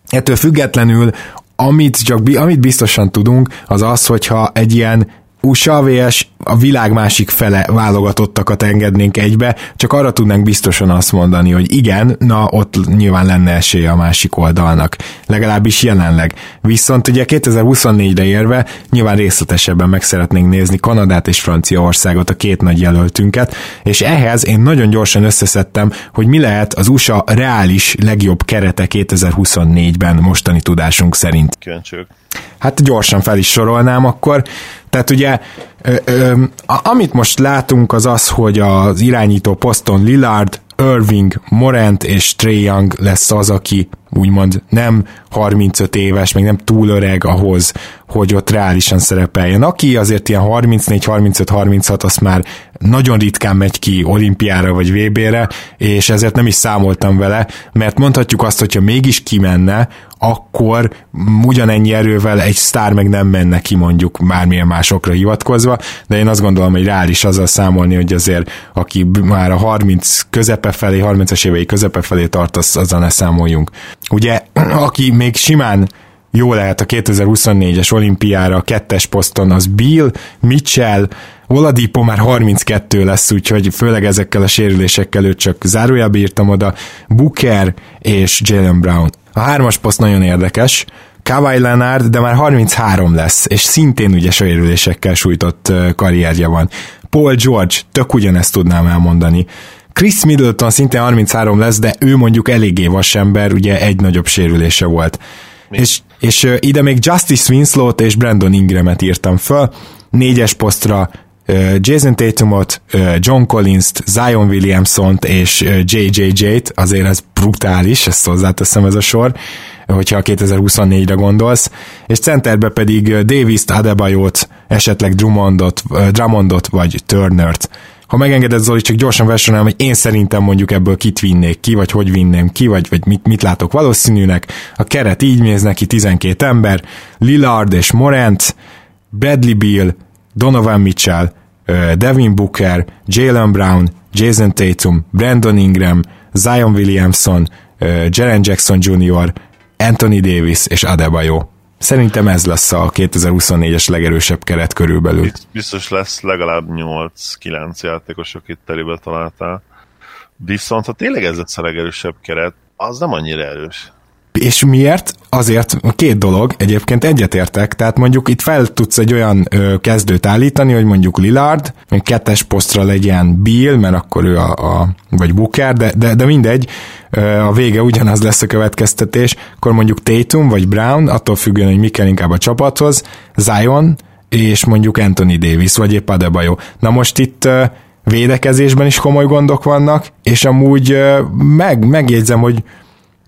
ettől függetlenül amit, csak, amit biztosan tudunk, az az, hogyha egy ilyen USA vs a világ másik fele válogatottakat engednénk egybe, csak arra tudnánk biztosan azt mondani, hogy igen, na ott nyilván lenne esélye a másik oldalnak, legalábbis jelenleg. Viszont ugye 2024-re érve nyilván részletesebben meg szeretnénk nézni Kanadát és Franciaországot, a két nagy jelöltünket, és ehhez én nagyon gyorsan összeszedtem, hogy mi lehet az USA reális legjobb kerete 2024-ben mostani tudásunk szerint. Kíváncsiak. Hát gyorsan fel is sorolnám akkor. Tehát ugye ö, ö, amit most látunk az az, hogy az irányító poszton Lillard, Irving, Morant és Trey Young lesz az, aki úgymond nem 35 éves, még nem túl öreg ahhoz, hogy ott reálisan szerepeljen. Aki azért ilyen 34-35-36, azt már nagyon ritkán megy ki olimpiára vagy VB-re, és ezért nem is számoltam vele, mert mondhatjuk azt, hogyha mégis kimenne, akkor ugyanennyi erővel egy sztár meg nem menne ki mondjuk bármilyen másokra hivatkozva, de én azt gondolom, hogy reális azzal számolni, hogy azért aki már a 30 közepe felé, 30-as évei közepe felé tart, az, azzal ne számoljunk. Ugye, aki még simán jó lehet a 2024-es olimpiára a kettes poszton, az Bill, Mitchell, Oladipo már 32 lesz, úgyhogy főleg ezekkel a sérülésekkel őt csak zárójelbe írtam oda, Booker és Jalen Brown. A hármas poszt nagyon érdekes, Kawhi Leonard, de már 33 lesz, és szintén ugye sérülésekkel sújtott karrierje van. Paul George, tök ugyanezt tudnám elmondani. Chris Middleton szintén 33 lesz, de ő mondjuk eléggé vasember, ugye egy nagyobb sérülése volt. És, és ide még Justice Winslow-t és Brandon Ingramet írtam föl, négyes posztra Jason Tatumot, John Collins-t, Zion Williamson-t és JJJ-t, azért ez brutális, ezt hozzáteszem ez a sor, hogyha a 2024-re gondolsz, és centerbe pedig Davis-t, Adebayot, esetleg Drummondot, Drummondot vagy Turnert ha megengeded Zoli, csak gyorsan versenyem, hogy én szerintem mondjuk ebből kit vinnék ki, vagy hogy vinném ki, vagy, vagy mit, mit látok valószínűnek. A keret így néz neki 12 ember, Lillard és Morant, Bradley Beal, Donovan Mitchell, Devin Booker, Jalen Brown, Jason Tatum, Brandon Ingram, Zion Williamson, Jaren Jackson Jr., Anthony Davis és Adebayo. Szerintem ez lesz a 2024-es legerősebb keret körülbelül. Biztos lesz legalább 8-9 játékos, akit telébe találtál. Viszont ha tényleg ez lesz a legerősebb keret, az nem annyira erős. És miért? Azért két dolog, egyébként egyetértek, tehát mondjuk itt fel tudsz egy olyan ö, kezdőt állítani, hogy mondjuk Lillard, hogy kettes posztra legyen Bill, mert akkor ő a, a vagy Booker, de, de, de mindegy, ö, a vége ugyanaz lesz a következtetés, akkor mondjuk Tatum vagy Brown, attól függően, hogy mi kell inkább a csapathoz, Zion, és mondjuk Anthony Davis, vagy épp Adebayo. Na most itt ö, védekezésben is komoly gondok vannak, és amúgy meg, megjegyzem, hogy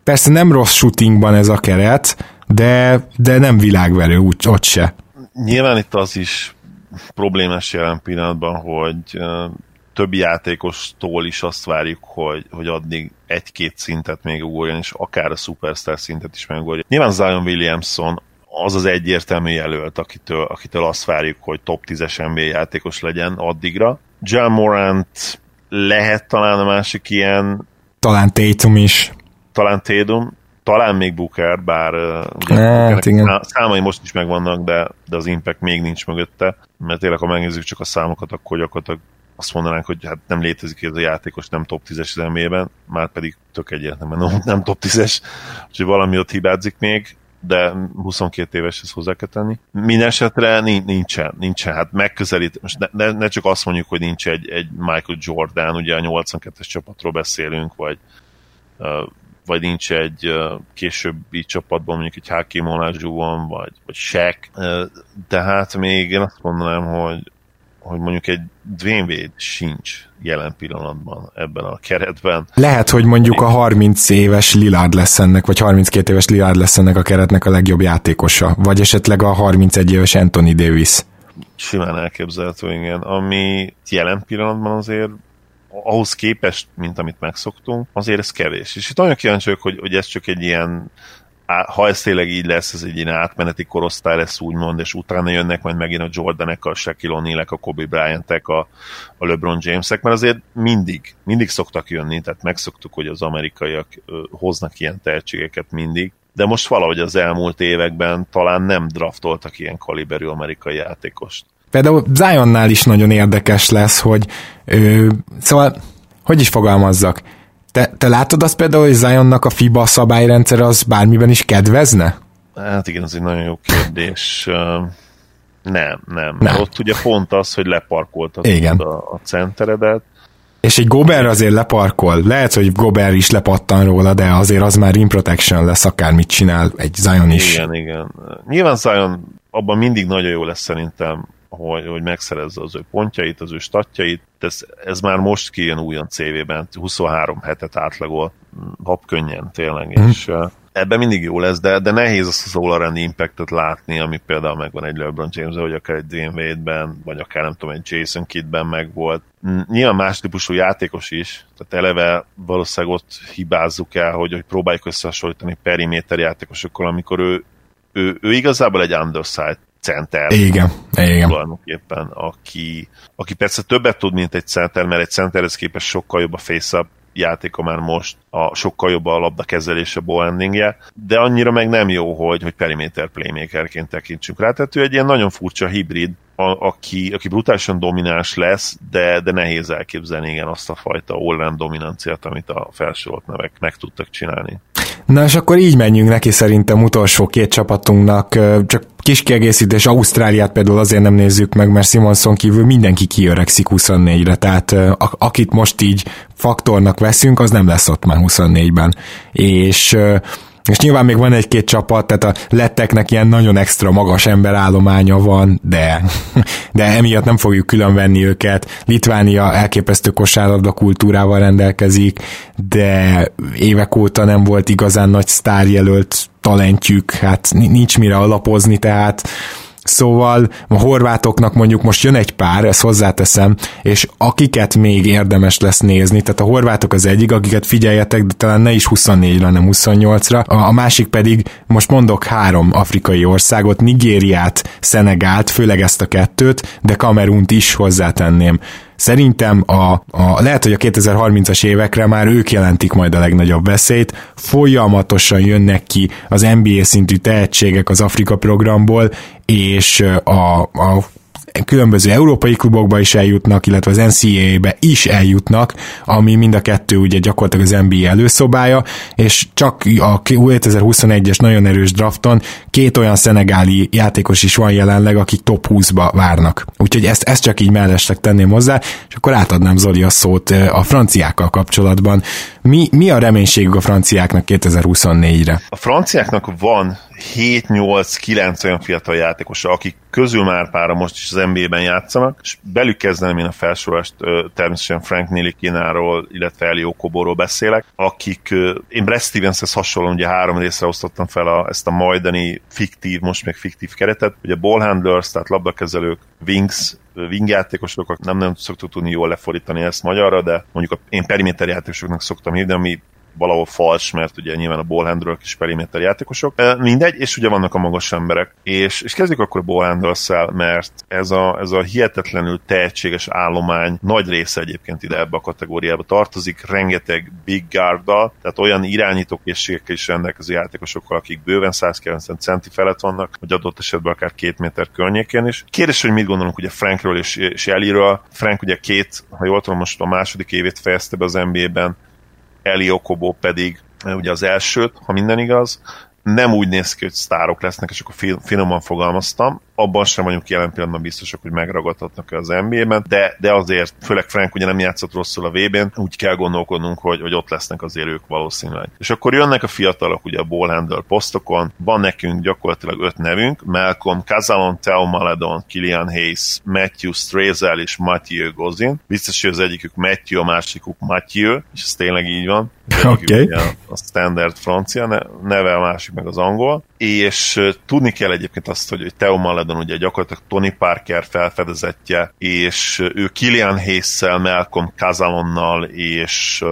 Persze nem rossz shootingban ez a keret, de, de nem világverő, úgy, ott se. Nyilván itt az is problémás jelen pillanatban, hogy többi játékostól is azt várjuk, hogy, hogy addig egy-két szintet még ugorjon, és akár a superstar szintet is megugorjon. Nyilván Zion Williamson az az egyértelmű jelölt, akitől, akitől azt várjuk, hogy top 10-es NBA játékos legyen addigra. John Morant lehet talán a másik ilyen. Talán Tatum is talán Tédum, talán még Booker, bár ugye hát, igen. számai most is megvannak, de, de az impact még nincs mögötte, mert tényleg, ha megnézzük csak a számokat, akkor gyakorlatilag azt mondanánk, hogy hát nem létezik ez a játékos, nem top 10-es az NBA-ben, már pedig tök egyértelműen nem, nem top 10-es, úgyhogy valami ott hibázik még, de 22 éves ez hozzá kell tenni. Mindenesetre nincsen, nincsen, hát megközelít, most ne, ne, ne, csak azt mondjuk, hogy nincs egy, egy Michael Jordan, ugye a 82-es csapatról beszélünk, vagy vagy nincs egy későbbi csapatban mondjuk egy Hakim Olajuwon, vagy, vagy Shaq, tehát még én azt mondanám, hogy hogy mondjuk egy Dwayne Wade sincs jelen pillanatban ebben a keretben. Lehet, hogy mondjuk a 30 éves Lillard lesz ennek, vagy 32 éves Lillard lesz ennek a keretnek a legjobb játékosa, vagy esetleg a 31 éves Anthony Davis. Simán elképzelhető, igen. Ami jelen pillanatban azért ahhoz képest, mint amit megszoktunk, azért ez kevés. És itt nagyon kíváncsi vagyok, hogy, hogy ez csak egy ilyen ha ez tényleg így lesz, ez egy ilyen átmeneti korosztály lesz úgymond, és utána jönnek majd megint a Jordanek, a Shaquille o'neal a Kobe Bryantek, a, a LeBron Jamesek, mert azért mindig, mindig szoktak jönni, tehát megszoktuk, hogy az amerikaiak hoznak ilyen tehetségeket mindig, de most valahogy az elmúlt években talán nem draftoltak ilyen kaliberű amerikai játékost. Például Zionnál is nagyon érdekes lesz, hogy ö, szóval, hogy is fogalmazzak, te, te látod azt például, hogy Zionnak a FIBA szabályrendszer az bármiben is kedvezne? Hát igen, ez egy nagyon jó kérdés. Nem, nem. nem. Ott ugye pont az, hogy leparkoltatod igen. a, a centeredet. És egy Gober azért leparkol. Lehet, hogy Gober is lepattan róla, de azért az már in protection lesz, akármit csinál egy Zion is. Igen, igen. Nyilván Zion abban mindig nagyon jó lesz szerintem hogy, hogy megszerezze az ő pontjait, az ő statjait. Ez, ez már most kijön újon CV-ben, 23 hetet átlagol, hap könnyen tényleg, mm. és ebben mindig jó lesz, de, de nehéz azt az all impactet látni, ami például megvan egy LeBron james vagy akár egy Dwayne Wade-ben, vagy akár nem tudom, egy Jason Kidd-ben megvolt. Nyilván más típusú játékos is, tehát eleve valószínűleg ott hibázzuk el, hogy, hogy próbáljuk összehasonlítani periméter játékosokkal, amikor ő, ő, ő igazából egy underside center. Igen, igen. Tulajdonképpen, aki, aki persze többet tud, mint egy center, mert egy centerhez képest sokkal jobb a face-up játéka már most, a sokkal jobb a labda kezelése, ballhandlingje, de annyira meg nem jó, hogy, hogy perimeter playmakerként tekintsünk rá. Tehát ő egy ilyen nagyon furcsa hibrid, a, aki, aki brutálisan domináns lesz, de, de nehéz elképzelni igen azt a fajta all dominanciát, amit a felsorolt nevek meg tudtak csinálni. Na és akkor így menjünk neki szerintem utolsó két csapatunknak, csak kis kiegészítés, Ausztráliát például azért nem nézzük meg, mert Simonson kívül mindenki kiöregszik 24-re, tehát akit most így faktornak veszünk, az nem lesz ott már 24-ben. És és nyilván még van egy-két csapat, tehát a letteknek ilyen nagyon extra magas emberállománya van, de, de emiatt nem fogjuk különvenni őket. Litvánia elképesztő kosárlabda kultúrával rendelkezik, de évek óta nem volt igazán nagy sztárjelölt talentjük, hát nincs mire alapozni, tehát Szóval a horvátoknak mondjuk most jön egy pár, ezt hozzáteszem, és akiket még érdemes lesz nézni, tehát a horvátok az egyik, akiket figyeljetek, de talán ne is 24-ra, nem 28-ra, a, a másik pedig, most mondok három afrikai országot, Nigériát, Szenegált, főleg ezt a kettőt, de Kamerunt is hozzátenném. Szerintem a, a, lehet, hogy a 2030-as évekre már ők jelentik majd a legnagyobb veszélyt, folyamatosan jönnek ki az NBA szintű tehetségek az Afrika programból, és a, a különböző európai klubokba is eljutnak, illetve az NCAA-be is eljutnak, ami mind a kettő ugye gyakorlatilag az NBA előszobája, és csak a 2021-es nagyon erős drafton két olyan szenegáli játékos is van jelenleg, akik top 20-ba várnak. Úgyhogy ezt, ezt csak így mellesleg tenném hozzá, és akkor átadnám Zoli a szót a franciákkal kapcsolatban. Mi, mi a reménységük a franciáknak 2024-re? A franciáknak van 7-8-9 olyan fiatal játékosa, akik közül már pára most is az NBA-ben játszanak, és belük kezdeném én a felsorolást, természetesen Frank Nilikináról, illetve Eli Okobóról beszélek, akik, én Brad Stevenshez hasonlóan ugye három részre osztottam fel a, ezt a majdani fiktív, most még fiktív keretet, ugye ball handlers, tehát labdakezelők, wings, wingjátékosok, nem nem szoktuk tudni jól lefordítani ezt magyarra, de mondjuk a, én periméter játékosoknak szoktam hívni, ami valahol fals, mert ugye nyilván a ballhandlerök is periméter játékosok. Mindegy, és ugye vannak a magas emberek. És, és kezdjük akkor a ballhandlers mert ez a, ez a hihetetlenül tehetséges állomány nagy része egyébként ide ebbe a kategóriába tartozik, rengeteg big guarddal, tehát olyan irányítókészségekkel is rendelkező játékosokkal, akik bőven 190 centi felett vannak, vagy adott esetben akár két méter környékén is. Kérdés, hogy mit gondolunk ugye Frankről és, és Eliről. Frank ugye két, ha jól tudom, most a második évét fejezte be az NBA-ben, Eli Okobo pedig ugye az elsőt, ha minden igaz, nem úgy néz ki, hogy sztárok lesznek, és akkor finoman fogalmaztam. Abban sem vagyunk jelen pillanatban biztosak, hogy megragadhatnak az NBA-ben, de, de azért, főleg Frank ugye nem játszott rosszul a VB-n, úgy kell gondolkodnunk, hogy, hogy ott lesznek azért ők valószínűleg. És akkor jönnek a fiatalok ugye a ball handler posztokon, van nekünk gyakorlatilag öt nevünk, Malcolm Kazalon, Theo Maledon, Kilian Hayes, Matthew Strazel és Matthew Gozin. Biztos, hogy az egyikük Matthew, a másikuk Matthew, és ez tényleg így van. Okay. A standard francia neve, a másik meg az angol. És tudni kell egyébként azt, hogy Theo Maledon ugye gyakorlatilag Tony Parker felfedezetje, és ő Kilian Hayes-szel, Malcolm Kazalonnal és,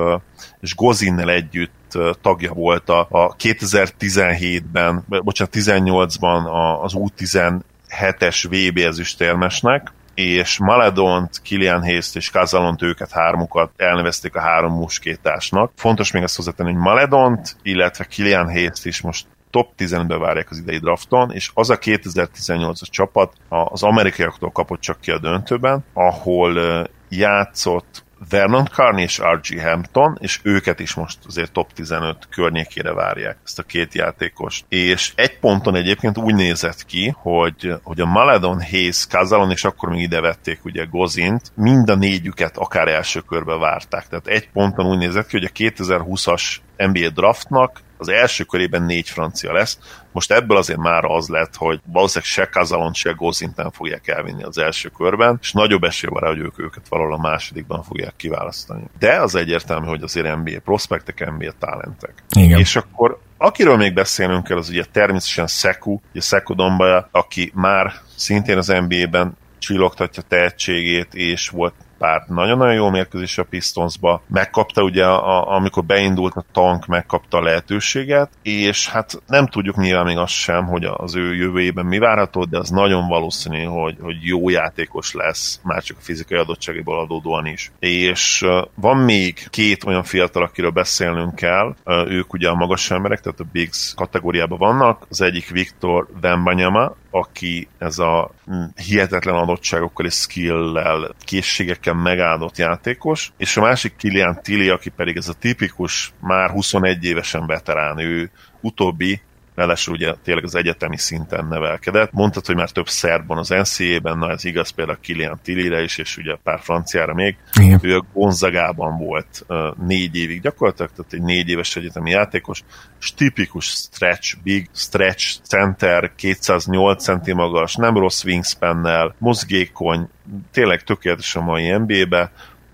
és Gozinnel együtt tagja volt a, a 2017-ben, bocsánat, 18-ban az U17-es VB ezüstérmesnek, és Maledont, Kilian Hayes-t és Kazalont őket hármukat elnevezték a három muskétásnak. Fontos még azt hozzátenni, hogy Maledont, illetve Kilian Hayes-t is most top 10-be várják az idei drafton, és az a 2018-as csapat az amerikaiaktól kapott csak ki a döntőben, ahol játszott Vernon Carney és R.G. Hampton, és őket is most azért top 15 környékére várják, ezt a két játékost. És egy ponton egyébként úgy nézett ki, hogy, hogy a Maledon, Hayes, Kazalon, és akkor még ide vették ugye Gozint, mind a négyüket akár első körbe várták. Tehát egy ponton úgy nézett ki, hogy a 2020-as NBA draftnak az első körében négy francia lesz. Most ebből azért már az lett, hogy valószínűleg se Kazalon, se Gozinten fogják elvinni az első körben, és nagyobb esély van rá, hogy ők őket valahol a másodikban fogják kiválasztani. De az egyértelmű, hogy azért NBA prospektek, NBA talentek. Igen. És akkor Akiről még beszélnünk kell, az ugye természetesen Seku, ugye Seku Dombaja, aki már szintén az NBA-ben csillogtatja tehetségét, és volt pár nagyon-nagyon jó mérkőzés a Pistonsba. Megkapta ugye, a, amikor beindult a tank, megkapta a lehetőséget, és hát nem tudjuk nyilván még azt sem, hogy az ő jövőjében mi várható, de az nagyon valószínű, hogy, hogy jó játékos lesz, már csak a fizikai adottságból adódóan is. És van még két olyan fiatal, akiről beszélnünk kell, ők ugye a magas emberek, tehát a Bigs kategóriában vannak, az egyik Viktor Vembanyama, aki ez a hm, hihetetlen adottságokkal és skill-lel, készségekkel megáldott játékos, és a másik Kilian Tilly, aki pedig ez a tipikus, már 21 évesen veterán, ő utóbbi Ráadásul ugye tényleg az egyetemi szinten nevelkedett. Mondtad, hogy már több szerbon az NCA-ben, na ez igaz például Kilian Tillire is, és ugye pár franciára még. Igen. Ő a Gonzagában volt négy évig gyakorlatilag, tehát egy négy éves egyetemi játékos, és tipikus stretch, big stretch center, 208 cm magas, nem rossz wingspannel, mozgékony, tényleg tökéletes a mai NBA-be,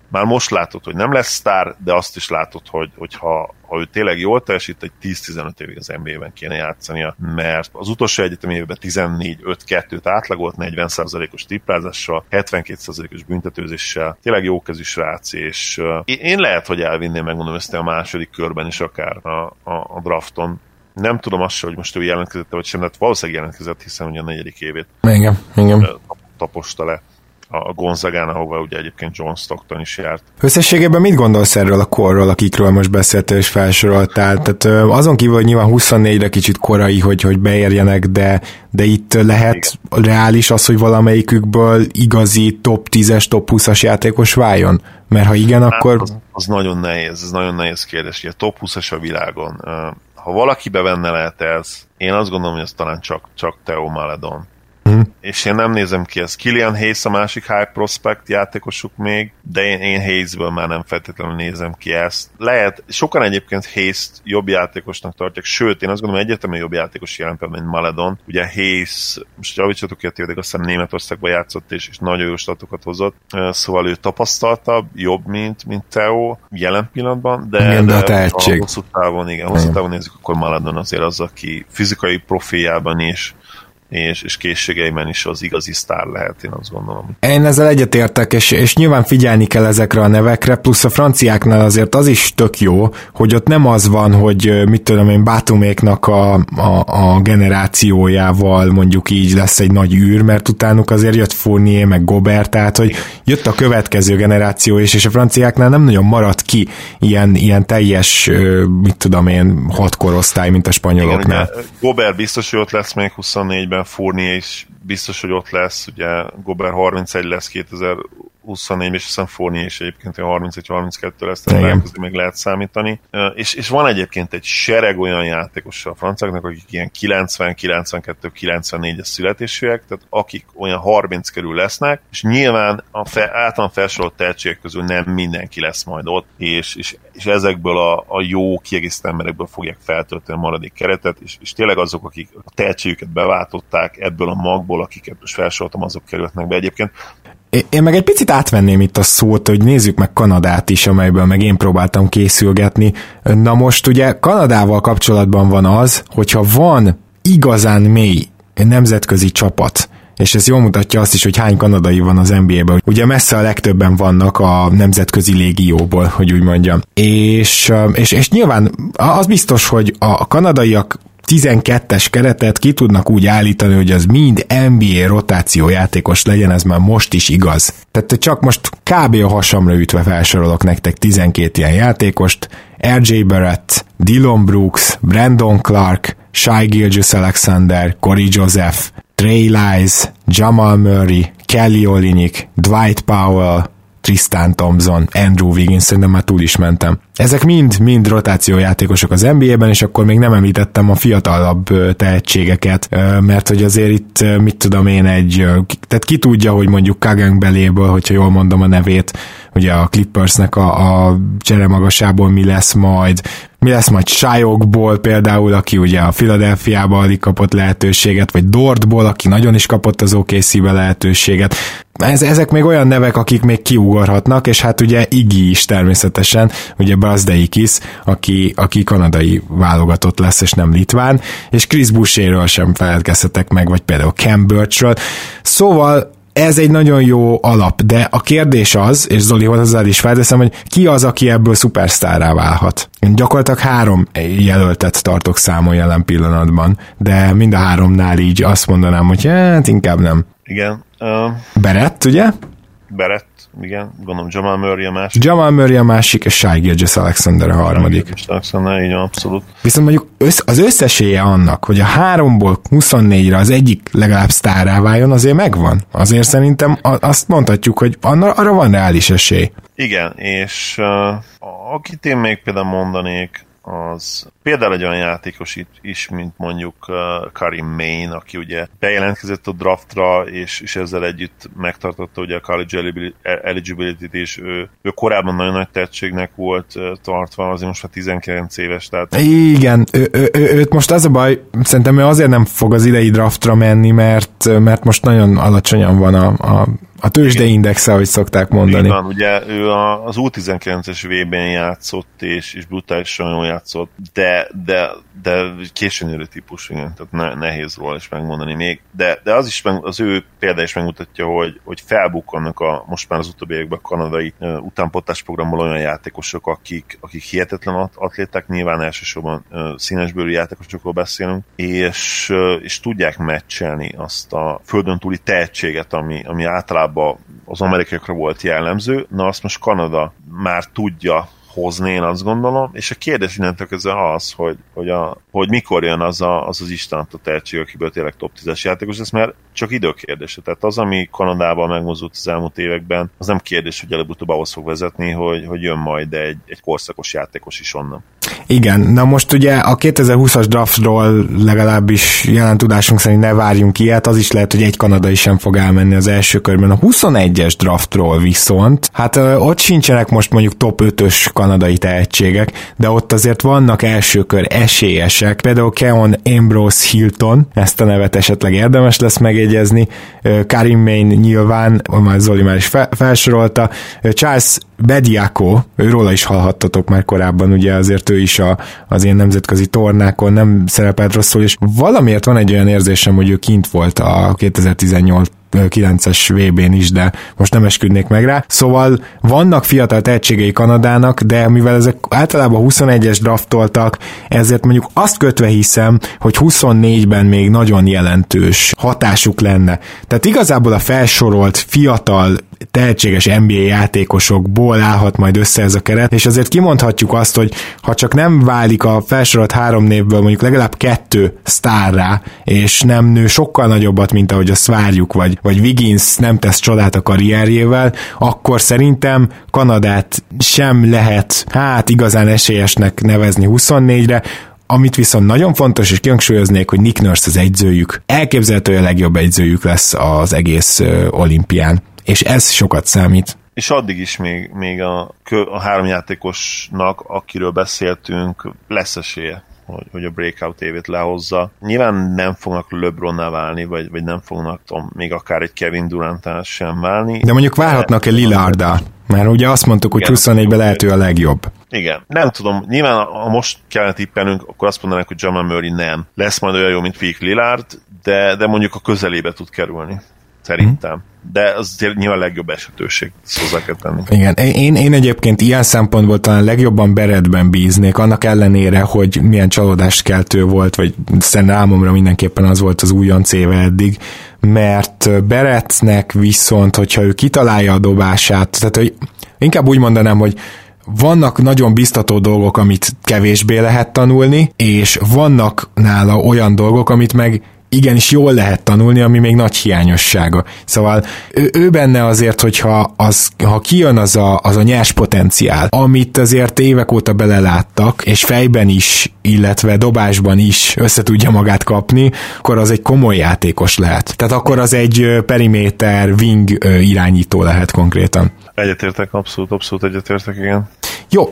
már most látod, hogy nem lesz sztár, de azt is látod, hogy, hogy ha, ha ő tényleg jól teljesít, egy 10-15 évig az NBA-ben kéne játszania, mert az utolsó egyetemi évben 14-5-2-t átlagolt, 40%-os triplázással, 72%-os büntetőzéssel, tényleg jó kezű srác, és én lehet, hogy elvinném, megmondom ezt a második körben is akár a, a, a drafton, nem tudom azt hogy most ő jelentkezett, vagy sem, de valószínűleg jelentkezett, hiszen ugye a negyedik évét igen, igen. taposta le a Gonzagán, ahova ugye egyébként John Stockton is járt. Összességében mit gondolsz erről a korról, akikről most beszéltél és felsoroltál? Tehát azon kívül, hogy nyilván 24-re kicsit korai, hogy, hogy beérjenek, de, de itt lehet Igen. reális az, hogy valamelyikükből igazi top 10-es, top 20-as játékos váljon? Mert ha igen, hát, akkor... Az, az nagyon nehéz, ez nagyon nehéz kérdés. A top 20-as a világon. Ha valakibe benne lehet ez, én azt gondolom, hogy ez talán csak, csak Theo Maledon. Mm. És én nem nézem ki ezt. Kilian Hayes a másik high prospect játékosuk még, de én, én Hayesből már nem feltétlenül nézem ki ezt. Lehet, sokan egyébként hayes jobb játékosnak tartják, sőt, én azt gondolom, egyetemi jobb játékos jelen mint Maledon. Ugye Hayes, most javítsatok ki a tévedek, azt hiszem Németországban játszott, és, és nagyon jó statokat hozott. Szóval ő tapasztaltabb, jobb, mint, mint Theo jelen pillanatban, de, igen, de, de a hosszú távon, igen, hosszú távon nézzük, akkor Maledon azért az, aki fizikai profiljában is és, és készségeimen is az igazi sztár lehet, én azt gondolom. Én ezzel egyetértek, és, és nyilván figyelni kell ezekre a nevekre, plusz a franciáknál azért az is tök jó, hogy ott nem az van, hogy mit tudom én, Bátuméknak a, a, a generációjával mondjuk így lesz egy nagy űr, mert utánuk azért jött Fournier, meg Gobert, tehát hogy jött a következő generáció is, és a franciáknál nem nagyon maradt ki ilyen, ilyen teljes, mit tudom én, hat korosztály, mint a spanyoloknál. Igen, Gobert biztos, hogy ott lesz még 24-ben, Fournier is biztos, hogy ott lesz, ugye Gober 31 lesz 2000 24, és hiszem Forni is egyébként 31-32 lesz, tehát még lehet számítani. És, és van egyébként egy sereg olyan játékos a franciáknak, akik ilyen 90, 92, 94-es születésűek, tehát akik olyan 30 körül lesznek, és nyilván a fe, általán felsorolt tehetségek közül nem mindenki lesz majd ott, és, és, és ezekből a, a jó kiegészítő emberekből fogják feltölteni a maradék keretet, és, és tényleg azok, akik a tehetségüket beváltották ebből a magból, akiket most felsoroltam, azok kerülhetnek be egyébként. Én meg egy picit átvenném itt a szót, hogy nézzük meg Kanadát is, amelyből meg én próbáltam készülgetni. Na most ugye Kanadával kapcsolatban van az, hogyha van igazán mély nemzetközi csapat, és ez jól mutatja azt is, hogy hány kanadai van az NBA-ben. Ugye messze a legtöbben vannak a nemzetközi légióból, hogy úgy mondjam. És, és, és nyilván az biztos, hogy a kanadaiak 12-es keretet ki tudnak úgy állítani, hogy az mind NBA rotáció játékos legyen, ez már most is igaz. Tehát csak most kb. a hasamra ütve felsorolok nektek 12 ilyen játékost, RJ Barrett, Dylan Brooks, Brandon Clark, Shai Gilgis Alexander, Corey Joseph, Trey Lies, Jamal Murray, Kelly Olinik, Dwight Powell, Tristan Thompson, Andrew Wiggins, szerintem már túl is mentem. Ezek mind-mind rotációjátékosok az NBA-ben, és akkor még nem említettem a fiatalabb tehetségeket, mert hogy azért itt, mit tudom én, egy, tehát ki tudja, hogy mondjuk Kagang beléből, hogyha jól mondom a nevét, ugye a Clippersnek a, a magasában mi lesz majd, mi lesz majd Sájokból például, aki ugye a Philadelphia-ba alig kapott lehetőséget, vagy Dortból, aki nagyon is kapott az OKC-be lehetőséget. Ez, ezek még olyan nevek, akik még kiugorhatnak, és hát ugye Igi is természetesen, ugye Brazdeikis, aki, aki kanadai válogatott lesz, és nem litván, és Chris Boucherről sem feledkezhetek meg, vagy például Cam Birchről. Szóval ez egy nagyon jó alap, de a kérdés az, és Zoli hozzá is felteszem, hogy ki az, aki ebből szupersztárrá válhat. Én gyakorlatilag három jelöltet tartok számon jelen pillanatban, de mind a háromnál így azt mondanám, hogy hát inkább nem. Igen. Uh... Berett, ugye? Berett, igen, gondolom Jamal Murray a másik. Jamal Murray a másik, és Shai Gilgis Alexander a harmadik. Alexander, így abszolút. Viszont mondjuk össz, az összessége annak, hogy a háromból 24-re az egyik legalább sztárá váljon, azért megvan. Azért szerintem azt mondhatjuk, hogy arra van reális esély. Igen, és uh, akit én még például mondanék, az például egy olyan játékos itt is, mint mondjuk uh, Karim Main, aki ugye bejelentkezett a draftra, és, és ezzel együtt megtartotta ugye a college eligibility-t, és ő, ő korábban nagyon nagy tehetségnek volt uh, tartva, azért most már 19 éves, tehát... Igen, ő, ő, ő, őt most az a baj, szerintem ő azért nem fog az idei draftra menni, mert, mert most nagyon alacsonyan van a, a a tőzsdeindexe, ahogy szokták mondani. Igen, ugye ő az U19-es V-ben játszott, és, és brutálisan jól játszott, de, de, de későn érő típus, igen, tehát ne, nehéz róla is megmondani még. De, de az is meg, az ő példa is megmutatja, hogy, hogy felbukkannak a, most már az utóbbi években a kanadai uh, utánpotás programból olyan játékosok, akik, akik hihetetlen atléták, nyilván elsősorban uh, színesbőrű játékosokról beszélünk, és, uh, és tudják meccselni azt a földön túli tehetséget, ami, ami általában általában az amerikaiakra volt jellemző, na azt most Kanada már tudja hozni, én azt gondolom, és a kérdés innentől kezdve az, hogy, hogy, a, hogy mikor jön az a, az, az Isten a tehetség, akiből tényleg top 10-es játékos lesz, mert csak időkérdése. Tehát az, ami Kanadában megmozdult az elmúlt években, az nem kérdés, hogy előbb-utóbb ahhoz fog vezetni, hogy, hogy jön majd egy, egy korszakos játékos is onnan. Igen, na most ugye a 2020-as draftról legalábbis jelen tudásunk szerint ne várjunk ilyet, az is lehet, hogy egy kanadai sem fog elmenni az első körben. A 21-es draftról viszont, hát ott sincsenek most mondjuk top 5-ös kanadai tehetségek, de ott azért vannak elsőkör esélyesek, például Keon Ambrose Hilton, ezt a nevet esetleg érdemes lesz megjegyezni, Karim Main nyilván, már Zoli már is felsorolta, Charles Bediako, őróla is hallhattatok már korábban, ugye azért ő is a, az ilyen nemzetközi tornákon nem szerepelt rosszul, és valamiért van egy olyan érzésem, hogy ő kint volt a 2018 9-es VB-n is, de most nem esküdnék meg rá. Szóval vannak fiatal tehetségei Kanadának, de mivel ezek általában 21-es draftoltak, ezért mondjuk azt kötve hiszem, hogy 24-ben még nagyon jelentős hatásuk lenne. Tehát igazából a felsorolt fiatal tehetséges NBA játékosokból állhat majd össze ez a keret, és azért kimondhatjuk azt, hogy ha csak nem válik a felsorolt három névből mondjuk legalább kettő sztárrá, és nem nő sokkal nagyobbat, mint ahogy azt várjuk, vagy, vagy Wiggins nem tesz csodát a karrierjével, akkor szerintem Kanadát sem lehet, hát igazán esélyesnek nevezni 24-re, amit viszont nagyon fontos, és kihangsúlyoznék, hogy Nick Nurse az egyzőjük. Elképzelhető, hogy a legjobb egyzőjük lesz az egész olimpián. És ez sokat számít. És addig is még, még a, a három játékosnak, akiről beszéltünk, lesz esélye hogy, hogy a breakout évét lehozza. Nyilván nem fognak LeBronná válni, vagy, vagy nem fognak tudom, még akár egy Kevin durant sem válni. De mondjuk várhatnak-e Lillarda? Mert ugye azt mondtuk, hogy 24-ben lehet ő a legjobb. Igen. Nem tudom, nyilván ha most kellene tippelnünk, akkor azt mondanák, hogy Jamal Murray nem. Lesz majd olyan jó, mint Fik Lillard, de, de mondjuk a közelébe tud kerülni. Szerintem. Hmm de az nyilván a legjobb esetőség, hozzá kell tenni. Igen, én, én egyébként ilyen szempontból talán legjobban Beredben bíznék, annak ellenére, hogy milyen csalódást keltő volt, vagy számomra mindenképpen az volt az újonc éve eddig, mert Beretnek viszont, hogyha ő kitalálja a dobását, tehát hogy inkább úgy mondanám, hogy vannak nagyon biztató dolgok, amit kevésbé lehet tanulni, és vannak nála olyan dolgok, amit meg igenis jól lehet tanulni, ami még nagy hiányossága. Szóval ő, ő benne azért, hogyha az, ha kijön az a, az a nyers potenciál, amit azért évek óta beleláttak, és fejben is, illetve dobásban is össze tudja magát kapni, akkor az egy komoly játékos lehet. Tehát akkor az egy periméter wing irányító lehet konkrétan. Egyetértek, abszolút, abszolút egyetértek, igen. Jó,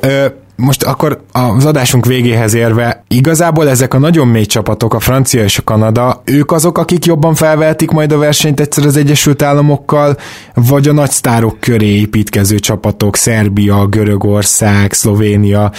most akkor az adásunk végéhez érve, igazából ezek a nagyon mély csapatok, a francia és a Kanada, ők azok, akik jobban felvehetik majd a versenyt egyszer az Egyesült Államokkal, vagy a nagy sztárok köré építkező csapatok, Szerbia, Görögország, Szlovénia,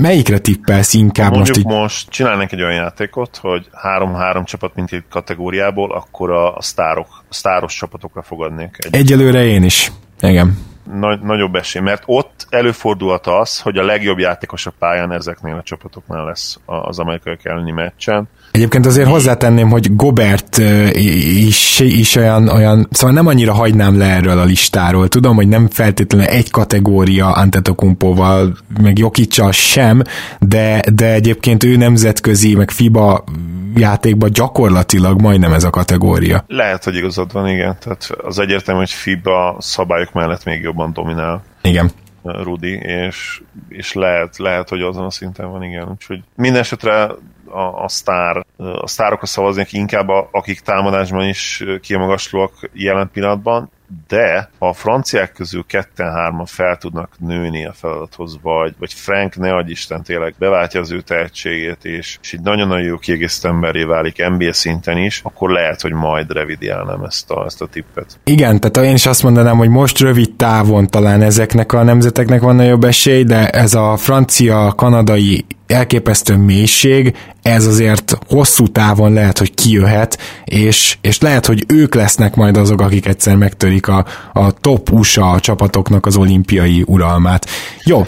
melyikre tippelsz inkább Mondjuk most? Így... most csinálnak egy olyan játékot, hogy három-három csapat mindkét kategóriából, akkor a, a sztárok, a sztáros csapatokra fogadnék. Egy Egyelőre én is. Igen nagy, nagyobb esély, mert ott előfordulhat az, hogy a legjobb játékos a pályán ezeknél a csapatoknál lesz az amerikai elleni meccsen. Egyébként azért hozzátenném, hogy Gobert is, is olyan, olyan, szóval nem annyira hagynám le erről a listáról. Tudom, hogy nem feltétlenül egy kategória Antetokumpóval, meg Jokicsa sem, de, de egyébként ő nemzetközi, meg FIBA játékban gyakorlatilag majdnem ez a kategória. Lehet, hogy igazad van, igen. Tehát az egyértelmű, hogy FIBA szabályok mellett még jobban dominál. Igen. Rudi, és, és lehet, lehet, hogy azon a szinten van, igen. Úgyhogy minden esetre a, a sztár, a sztárokra szavaznék inkább, a, akik támadásban is kiemagaslóak jelen pillanatban, de a franciák közül ketten-hárman fel tudnak nőni a feladathoz, vagy, vagy Frank ne adj Isten tényleg beváltja az ő tehetségét, és, és egy nagyon-nagyon jó kiegészítő emberré válik NBA szinten is, akkor lehet, hogy majd revidiálnám ezt a, ezt a tippet. Igen, tehát én is azt mondanám, hogy most rövid távon talán ezeknek a nemzeteknek van nagyobb esély, de ez a francia-kanadai elképesztő mélység, ez azért hosszú távon lehet, hogy kijöhet, és, és lehet, hogy ők lesznek majd azok, akik egyszer megtörik a, a top USA csapatoknak az olimpiai uralmát. Jó,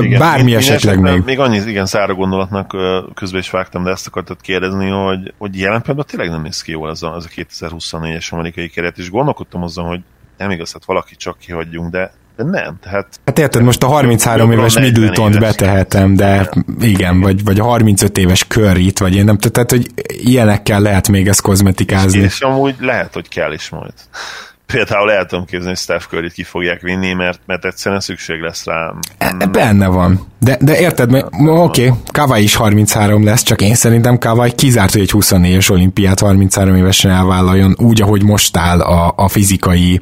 igen, Bármi én, esetleg még. Még annyi, igen, szára gondolatnak közben is vágtam, de ezt akartad kérdezni, hogy, hogy jelen pillanatban tényleg nem néz ki jól ez a, ez a 2024-es amerikai keret, és gondolkodtam azon, hogy nem igaz, hát valaki csak kihagyjunk, de de nem, tehát... Hát érted, most a 33 éves Middleton-t betehetem, de igen, vagy, vagy a 35 éves curry vagy én nem tehát, hogy ilyenekkel lehet még ezt kozmetikázni. És, és amúgy lehet, hogy kell is majd. Például el tudom képzelni, hogy Steph curry ki fogják vinni, mert, mert egyszerűen szükség lesz rá. E, benne van. De, de érted, mert oké, okay, Kawai is 33 lesz, csak én szerintem Kawai kizárt, hogy egy 24-es olimpiát 33 évesen elvállaljon, úgy, ahogy most áll a, a fizikai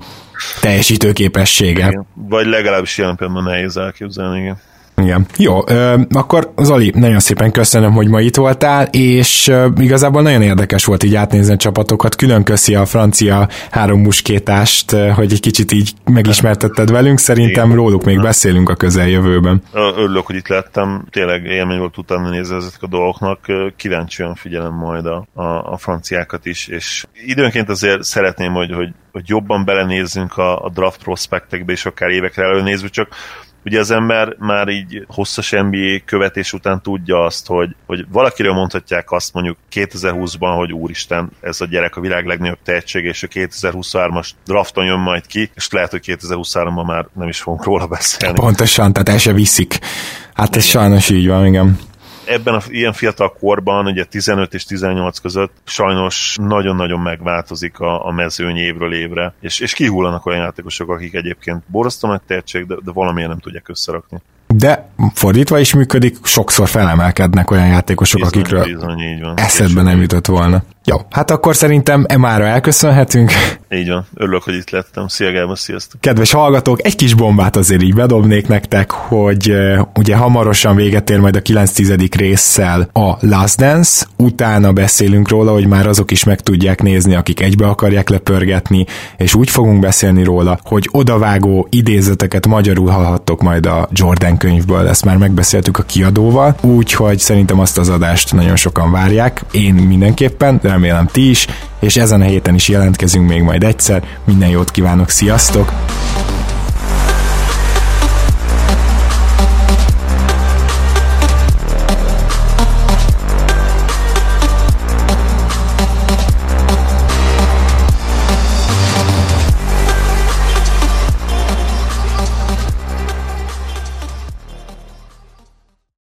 teljesítőképessége. Igen. Vagy legalábbis jelen pillanatban nehéz elképzelni, igen. Igen. Jó, ö, akkor Zoli, nagyon szépen köszönöm, hogy ma itt voltál, és ö, igazából nagyon érdekes volt így átnézni a csapatokat. Külön köszi a francia három muskétást, hogy egy kicsit így megismertetted velünk. Szerintem Igen. róluk még beszélünk a közeljövőben. Örülök, hogy itt lettem. Tényleg élmény volt utána nézni ezek a dolgoknak. Kíváncsian figyelem majd a, a, a franciákat is, és időnként azért szeretném, hogy, hogy, hogy jobban belenézzünk a, a draft prospektekbe, és akár évekre előnézve, csak ugye az ember már így hosszas NBA követés után tudja azt, hogy, hogy valakiről mondhatják azt mondjuk 2020-ban, hogy úristen, ez a gyerek a világ legnagyobb tehetség, és a 2023-as drafton jön majd ki, és lehet, hogy 2023-ban már nem is fogunk róla beszélni. Pontosan, tehát el se viszik. Hát ez sajnos így van, igen ebben a ilyen fiatal korban, ugye 15 és 18 között sajnos nagyon-nagyon megváltozik a, a mezőny évről évre, és, és kihullanak olyan játékosok, akik egyébként borzasztó nagy tehetség, de, de valamilyen nem tudják összerakni. De fordítva is működik, sokszor felemelkednek olyan játékosok, bizony, akikről bizony, így van. eszedbe nem jutott volna. Jó, hát akkor szerintem mára elköszönhetünk. Így van, örülök, hogy itt lettem. Szia Gábor, sziasztok! Kedves hallgatók, egy kis bombát azért így bedobnék nektek, hogy uh, ugye hamarosan véget ér majd a 9-10. résszel a Last Dance, utána beszélünk róla, hogy már azok is meg tudják nézni, akik egybe akarják lepörgetni, és úgy fogunk beszélni róla, hogy odavágó idézeteket magyarul hallhattok majd a Jordan könyvből, ezt már megbeszéltük a kiadóval, úgyhogy szerintem azt az adást nagyon sokan várják, én mindenképpen, de remélem ti is, és ezen a héten is jelentkezünk még majd egyszer. Minden jót kívánok, sziasztok!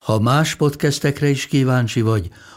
Ha más podcastekre is kíváncsi vagy,